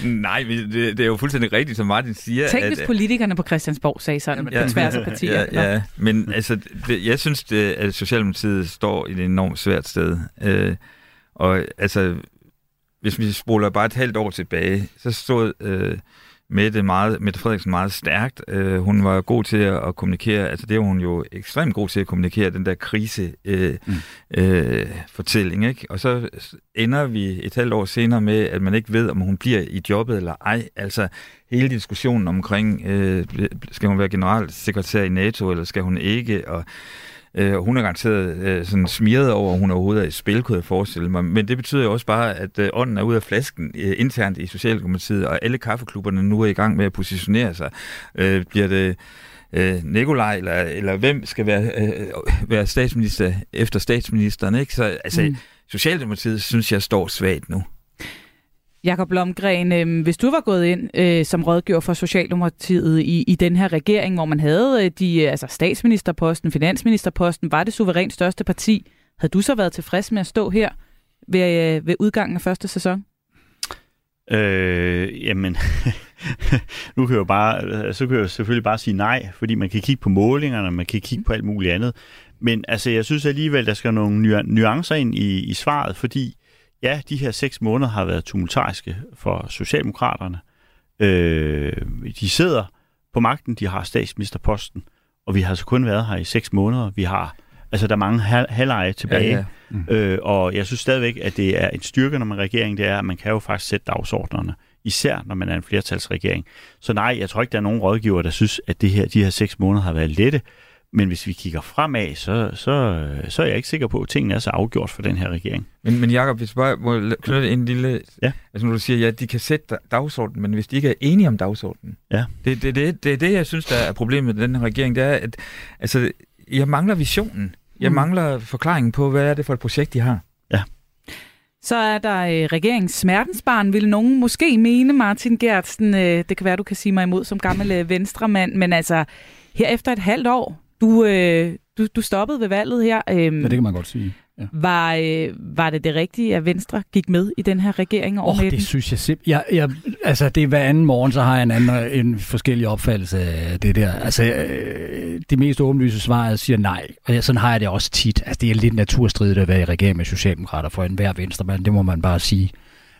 Nej, det, det er jo fuldstændig rigtigt, som Martin siger. Tænk, hvis politikerne på Christiansborg sagde sådan, ja, på tværs af partier. Ja, ja, men altså, det, jeg synes, det, at Socialdemokratiet står i et enormt svært sted. Øh, og altså, hvis vi spoler bare et halvt år tilbage, så stod... Øh, Mette, meget, Mette Frederiksen meget stærkt. Øh, hun var god til at, at kommunikere, altså det var hun jo ekstremt god til at kommunikere, den der krise øh, mm. øh, ikke? Og så ender vi et halvt år senere med, at man ikke ved, om hun bliver i jobbet eller ej. Altså hele diskussionen omkring, øh, skal hun være generalsekretær i NATO, eller skal hun ikke, og Øh, hun er garanteret øh, sådan smiret over, at hun overhovedet er i spil, kunne jeg forestille mig. Men det betyder jo også bare, at øh, ånden er ude af flasken øh, internt i Socialdemokratiet, og alle kaffeklubberne nu er i gang med at positionere sig. Øh, bliver det øh, Nikolaj, eller, eller hvem skal være, øh, være statsminister efter statsministeren, ikke? Så altså, mm. Socialdemokratiet synes jeg står svagt nu. Jakob Blomgren, øh, hvis du var gået ind øh, som rådgiver for Socialdemokratiet i, i den her regering, hvor man havde øh, de, øh, altså statsministerposten, finansministerposten, var det suverænt største parti, havde du så været tilfreds med at stå her ved, øh, ved udgangen af første sæson? Øh, jamen, nu kan jeg jo bare, altså, så kan jeg selvfølgelig bare sige nej, fordi man kan kigge på målingerne, man kan kigge på alt muligt andet. Men altså, jeg synes alligevel, der skal nogle nuancer ind i, i svaret, fordi ja, de her seks måneder har været tumultariske for Socialdemokraterne. Øh, de sidder på magten, de har statsministerposten, og vi har altså kun været her i seks måneder. Vi har, altså der er mange halveje tilbage, ja, ja. Mm. Øh, og jeg synes stadigvæk, at det er en styrke, når man er regering, det er, at man kan jo faktisk sætte dagsordnerne, især når man er en flertalsregering. Så nej, jeg tror ikke, der er nogen rådgiver, der synes, at det her, de her seks måneder har været lette, Men hvis vi kigger fremad, så, så, så er jeg ikke sikker på, at tingene er så afgjort for den her regering. Men, men Jacob, hvis bare må knytte en lille... Ja. Altså, når du siger, ja, de kan sætte dagsordenen, men hvis de ikke er enige om dagsordenen. Ja. Det, det, det, det er det, jeg synes, der er problemet med den her regering. Det er, at altså, jeg mangler visionen. Jeg Mm. mangler forklaringen på, hvad er det for et projekt, de har. Så er der øh, regeringens smertensbarn, vil nogen måske mene, Martin Gertsen. Øh, det kan være, du kan sige mig imod som gammel øh, venstremand, men altså, her efter et halvt år, du, øh, du, du stoppede ved valget her. Øh, Ja, det kan man godt sige. Ja. var, øh, var det det rigtige, at Venstre gik med i den her regering over oh, det synes jeg simpelthen. Jeg, jeg, altså, det er hver anden morgen, så har jeg en, anden, en forskellig opfattelse af det der. Altså, øh, det mest åbenlyse svar er, siger nej. Og jeg, sådan har jeg det også tit. Altså, det er lidt naturstridigt at være i regering med Socialdemokrater for enhver venstremand. Det må man bare sige.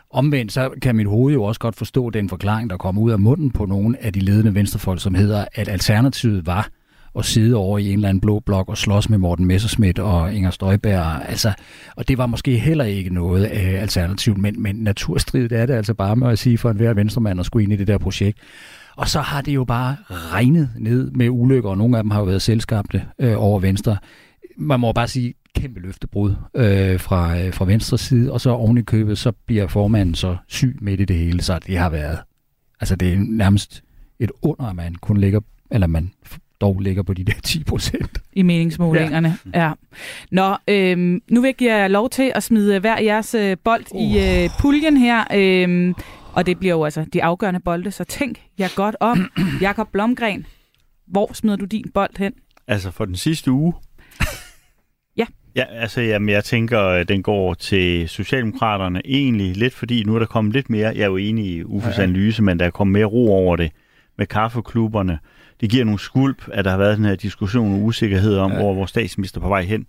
Omvendt så kan mit hoved jo også godt forstå den forklaring, der kommer ud af munden på nogle af de ledende venstrefolk, som hedder, at alternativet var at sidde over i en eller anden blå blok og slås med Morten Messerschmidt og Inger Støjberg. Altså, og det var måske heller ikke noget øh, alternativ, men, men naturstridigt er det altså bare med at sige for enhver venstremand at skulle ind i det der projekt. Og så har det jo bare regnet ned med ulykker, og nogle af dem har jo været selskabte øh, over Venstre. Man må bare sige, kæmpe løftebrud øh, fra, øh, fra Venstres side, og så oven i købet, så bliver formanden så syg midt i det hele, så det har været, altså det er nærmest et under, at man kun ligger, eller man dog ligger på de der 10 procent. i meningsmålingerne. Ja. ja. Nå, øhm, nu vil jeg give jer lov til at smide hver jeres øh, bold uh. i øh, puljen her. Øhm, og det bliver jo altså de afgørende bolde, så tænk jer godt om. Jakob Blomgren, hvor smider du din bold hen? Altså for den sidste uge? Ja. Ja, altså jamen, jeg tænker, at den går til Socialdemokraterne egentlig lidt, fordi nu er der kommet lidt mere, jeg er jo enig i Uffes Ja. analyse, men der er kommet mere ro over det med kaffeklubberne. Det giver nogle skulp, at der har været den her diskussion og usikkerhed om, ja. hvor vores statsminister er på vej hen.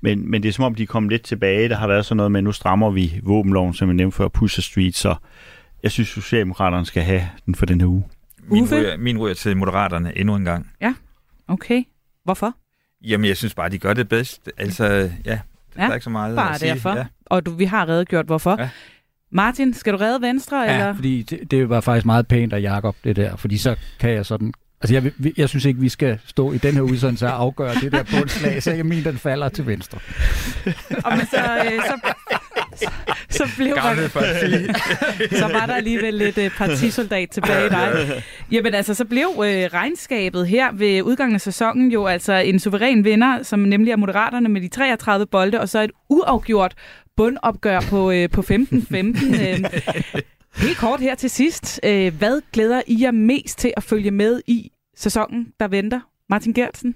Men, men det er som om, de er kommet lidt tilbage. Der har været sådan noget med, at nu strammer vi våbenloven, som jeg nævnte før, Pusher Street, så jeg synes, Socialdemokraterne skal have den for den her uge. Min ryger, min ryger til Moderaterne endnu en gang. Ja, okay. Hvorfor? Jamen, jeg synes bare, de gør det bedst. Altså, ja, der Ja, er ikke så meget Bare at sige. derfor. Ja. Og du, vi har redegjort, hvorfor. Ja. Martin, skal du redde Venstre? Ja, eller? fordi det, det var faktisk meget pænt af Jakob det der, fordi så kan jeg sådan... Altså, jeg, jeg synes ikke, vi skal stå i den her udsendelse og afgøre det der bundslag, så jeg mener, den falder til venstre. Og men så, øh, så, så, så blev Gamle parti. så var der alligevel lidt øh, partisoldat tilbage i dig. Jamen altså, så blev øh, regnskabet her ved udgangen af sæsonen jo altså en suveræn vinder, som nemlig er Moderaterne med de 33 bolde, og så et uafgjort bundopgør på, øh, på 15-15. Øh, helt kort her til sidst. Øh, hvad glæder I jer mest til at følge med i sæsonen, der venter? Martin Gertsen?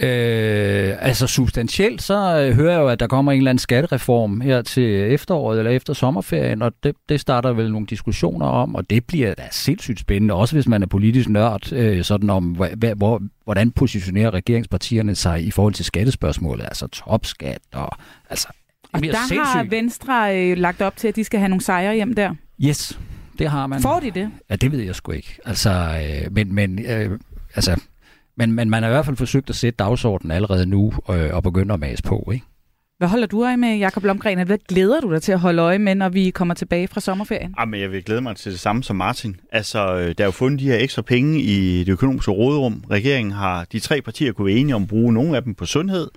Øh, altså substantielt, så øh, hører jeg jo, at der kommer en eller anden skattereform her til efteråret eller efter sommerferien, og det, det starter vel nogle diskussioner om, og det bliver da sindssygt spændende, også hvis man er politisk nørd, øh, sådan om, hva- hvor, hvordan positionerer regeringspartierne sig i forhold til skattespørgsmålet, altså topskat og altså... Det Og der har sindssygt. Venstre øh, lagt op til, at de skal have nogle sejre hjem der. Yes, det har man. Får de det? Ja, det ved jeg sgu ikke. Altså, øh, men, men, øh, altså, men, men man har i hvert fald forsøgt at sætte dagsordenen allerede nu øh, og begynde at mase på, ikke? Hvad holder du øje med, Jakob Blomgren? Hvad glæder du dig til at holde øje med, når vi kommer tilbage fra sommerferien? Ah, men jeg vil glæde mig til det samme som Martin. Altså, øh, der er jo fundet de her ekstra penge i det økonomiske råderum. Regeringen har, de tre partier kunne være enige om at bruge nogle af dem på sundhed,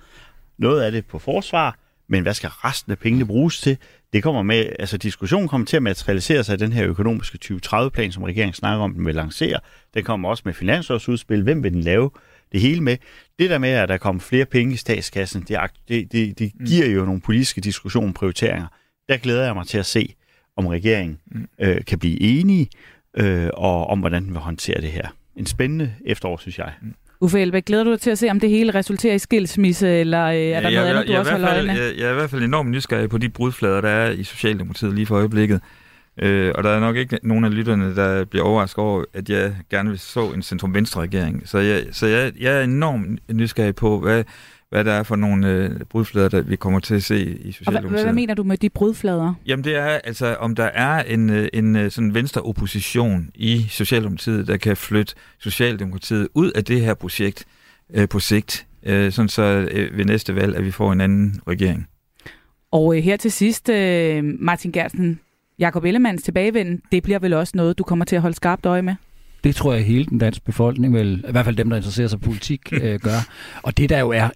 noget af det på forsvar, men hvad skal resten af pengene bruges til? Det kommer med, altså diskussionen kommer til at materialisere sig i den her økonomiske 2030-plan, som regeringen snakker om, den vil lancere. Den kommer også med finansårsudspil. Hvem vil den lave det hele med? Det der med, at der kommer flere penge i statskassen, det, det, det, det giver jo nogle politiske diskussioner prioriteringer. Der glæder jeg mig til at se, om regeringen øh, kan blive enige, øh, og om hvordan den vil håndtere det her. En spændende efterår, synes jeg. Uffe Elbæk, glæder du dig til at se, om det hele resulterer i skilsmisse, eller øh, er der jeg, noget andet, du jeg, også jeg, er i holder øje hvert med? fald, jeg, jeg er i hvert fald enormt nysgerrig på de brudflader, der er i Socialdemokratiet lige for øjeblikket. Øh, og der er nok ikke nogen af lytterne, der bliver overrasket over, at jeg gerne vil så en centrum-venstre-regering. Så, jeg, så jeg, jeg er enormt nysgerrig på, hvad, hvad der er for nogle øh, brudflader, der vi kommer til at se i Og hvad, Socialdemokratiet. hvad mener du med de brudflader? Jamen det er altså, om der er en, øh, en øh, sådan venstre-opposition i Socialdemokratiet, der kan flytte Socialdemokratiet ud af det her projekt øh, på sigt, øh, sådan så øh, ved næste valg, at vi får en anden regering. Og øh, her til sidst, øh, Martin Gertsen, Jakob Ellemanns tilbagevenden, det bliver vel også noget, du kommer til at holde skarpt øje med? Det tror jeg hele den danske befolkning, vel, i hvert fald dem, der interesserer sig for politik, øh, gør. Og det der jo er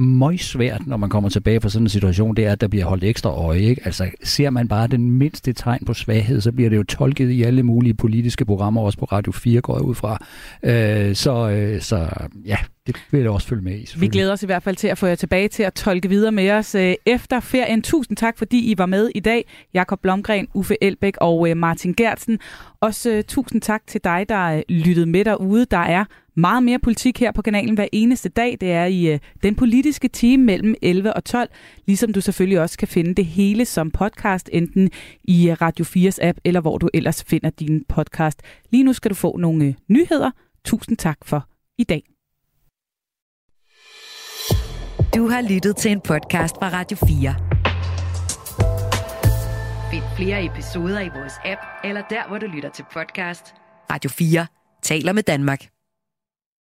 meget svært, når man kommer tilbage fra sådan en situation, det er, at der bliver holdt ekstra øje. Ikke? Altså, ser man bare den mindste tegn på svaghed, så bliver det jo tolket i alle mulige politiske programmer, også på Radio 4 går jeg ud fra. Øh, så, øh, så ja, det vil jeg også følge med i. Vi glæder os i hvert fald til at få jer tilbage til at tolke videre med os øh, efter ferien. Tusind tak, fordi I var med i dag. Jakob Blomgren, Uffe Elbæk og øh, Martin Gertsen. Også uh, tusind tak til dig, der uh, lyttede med derude. Der er meget mere politik her på kanalen hver eneste dag. Det er i uh, den politiske time mellem 11 og 12, ligesom du selvfølgelig også kan finde det hele som podcast, enten i Radio 4's app, eller hvor du ellers finder din podcast. Lige nu skal du få nogle uh, nyheder. Tusind tak for i dag. Du har lyttet til en podcast fra Radio 4. Find flere episoder i vores app, eller der, hvor du lytter til podcast. Radio 4 taler med Danmark.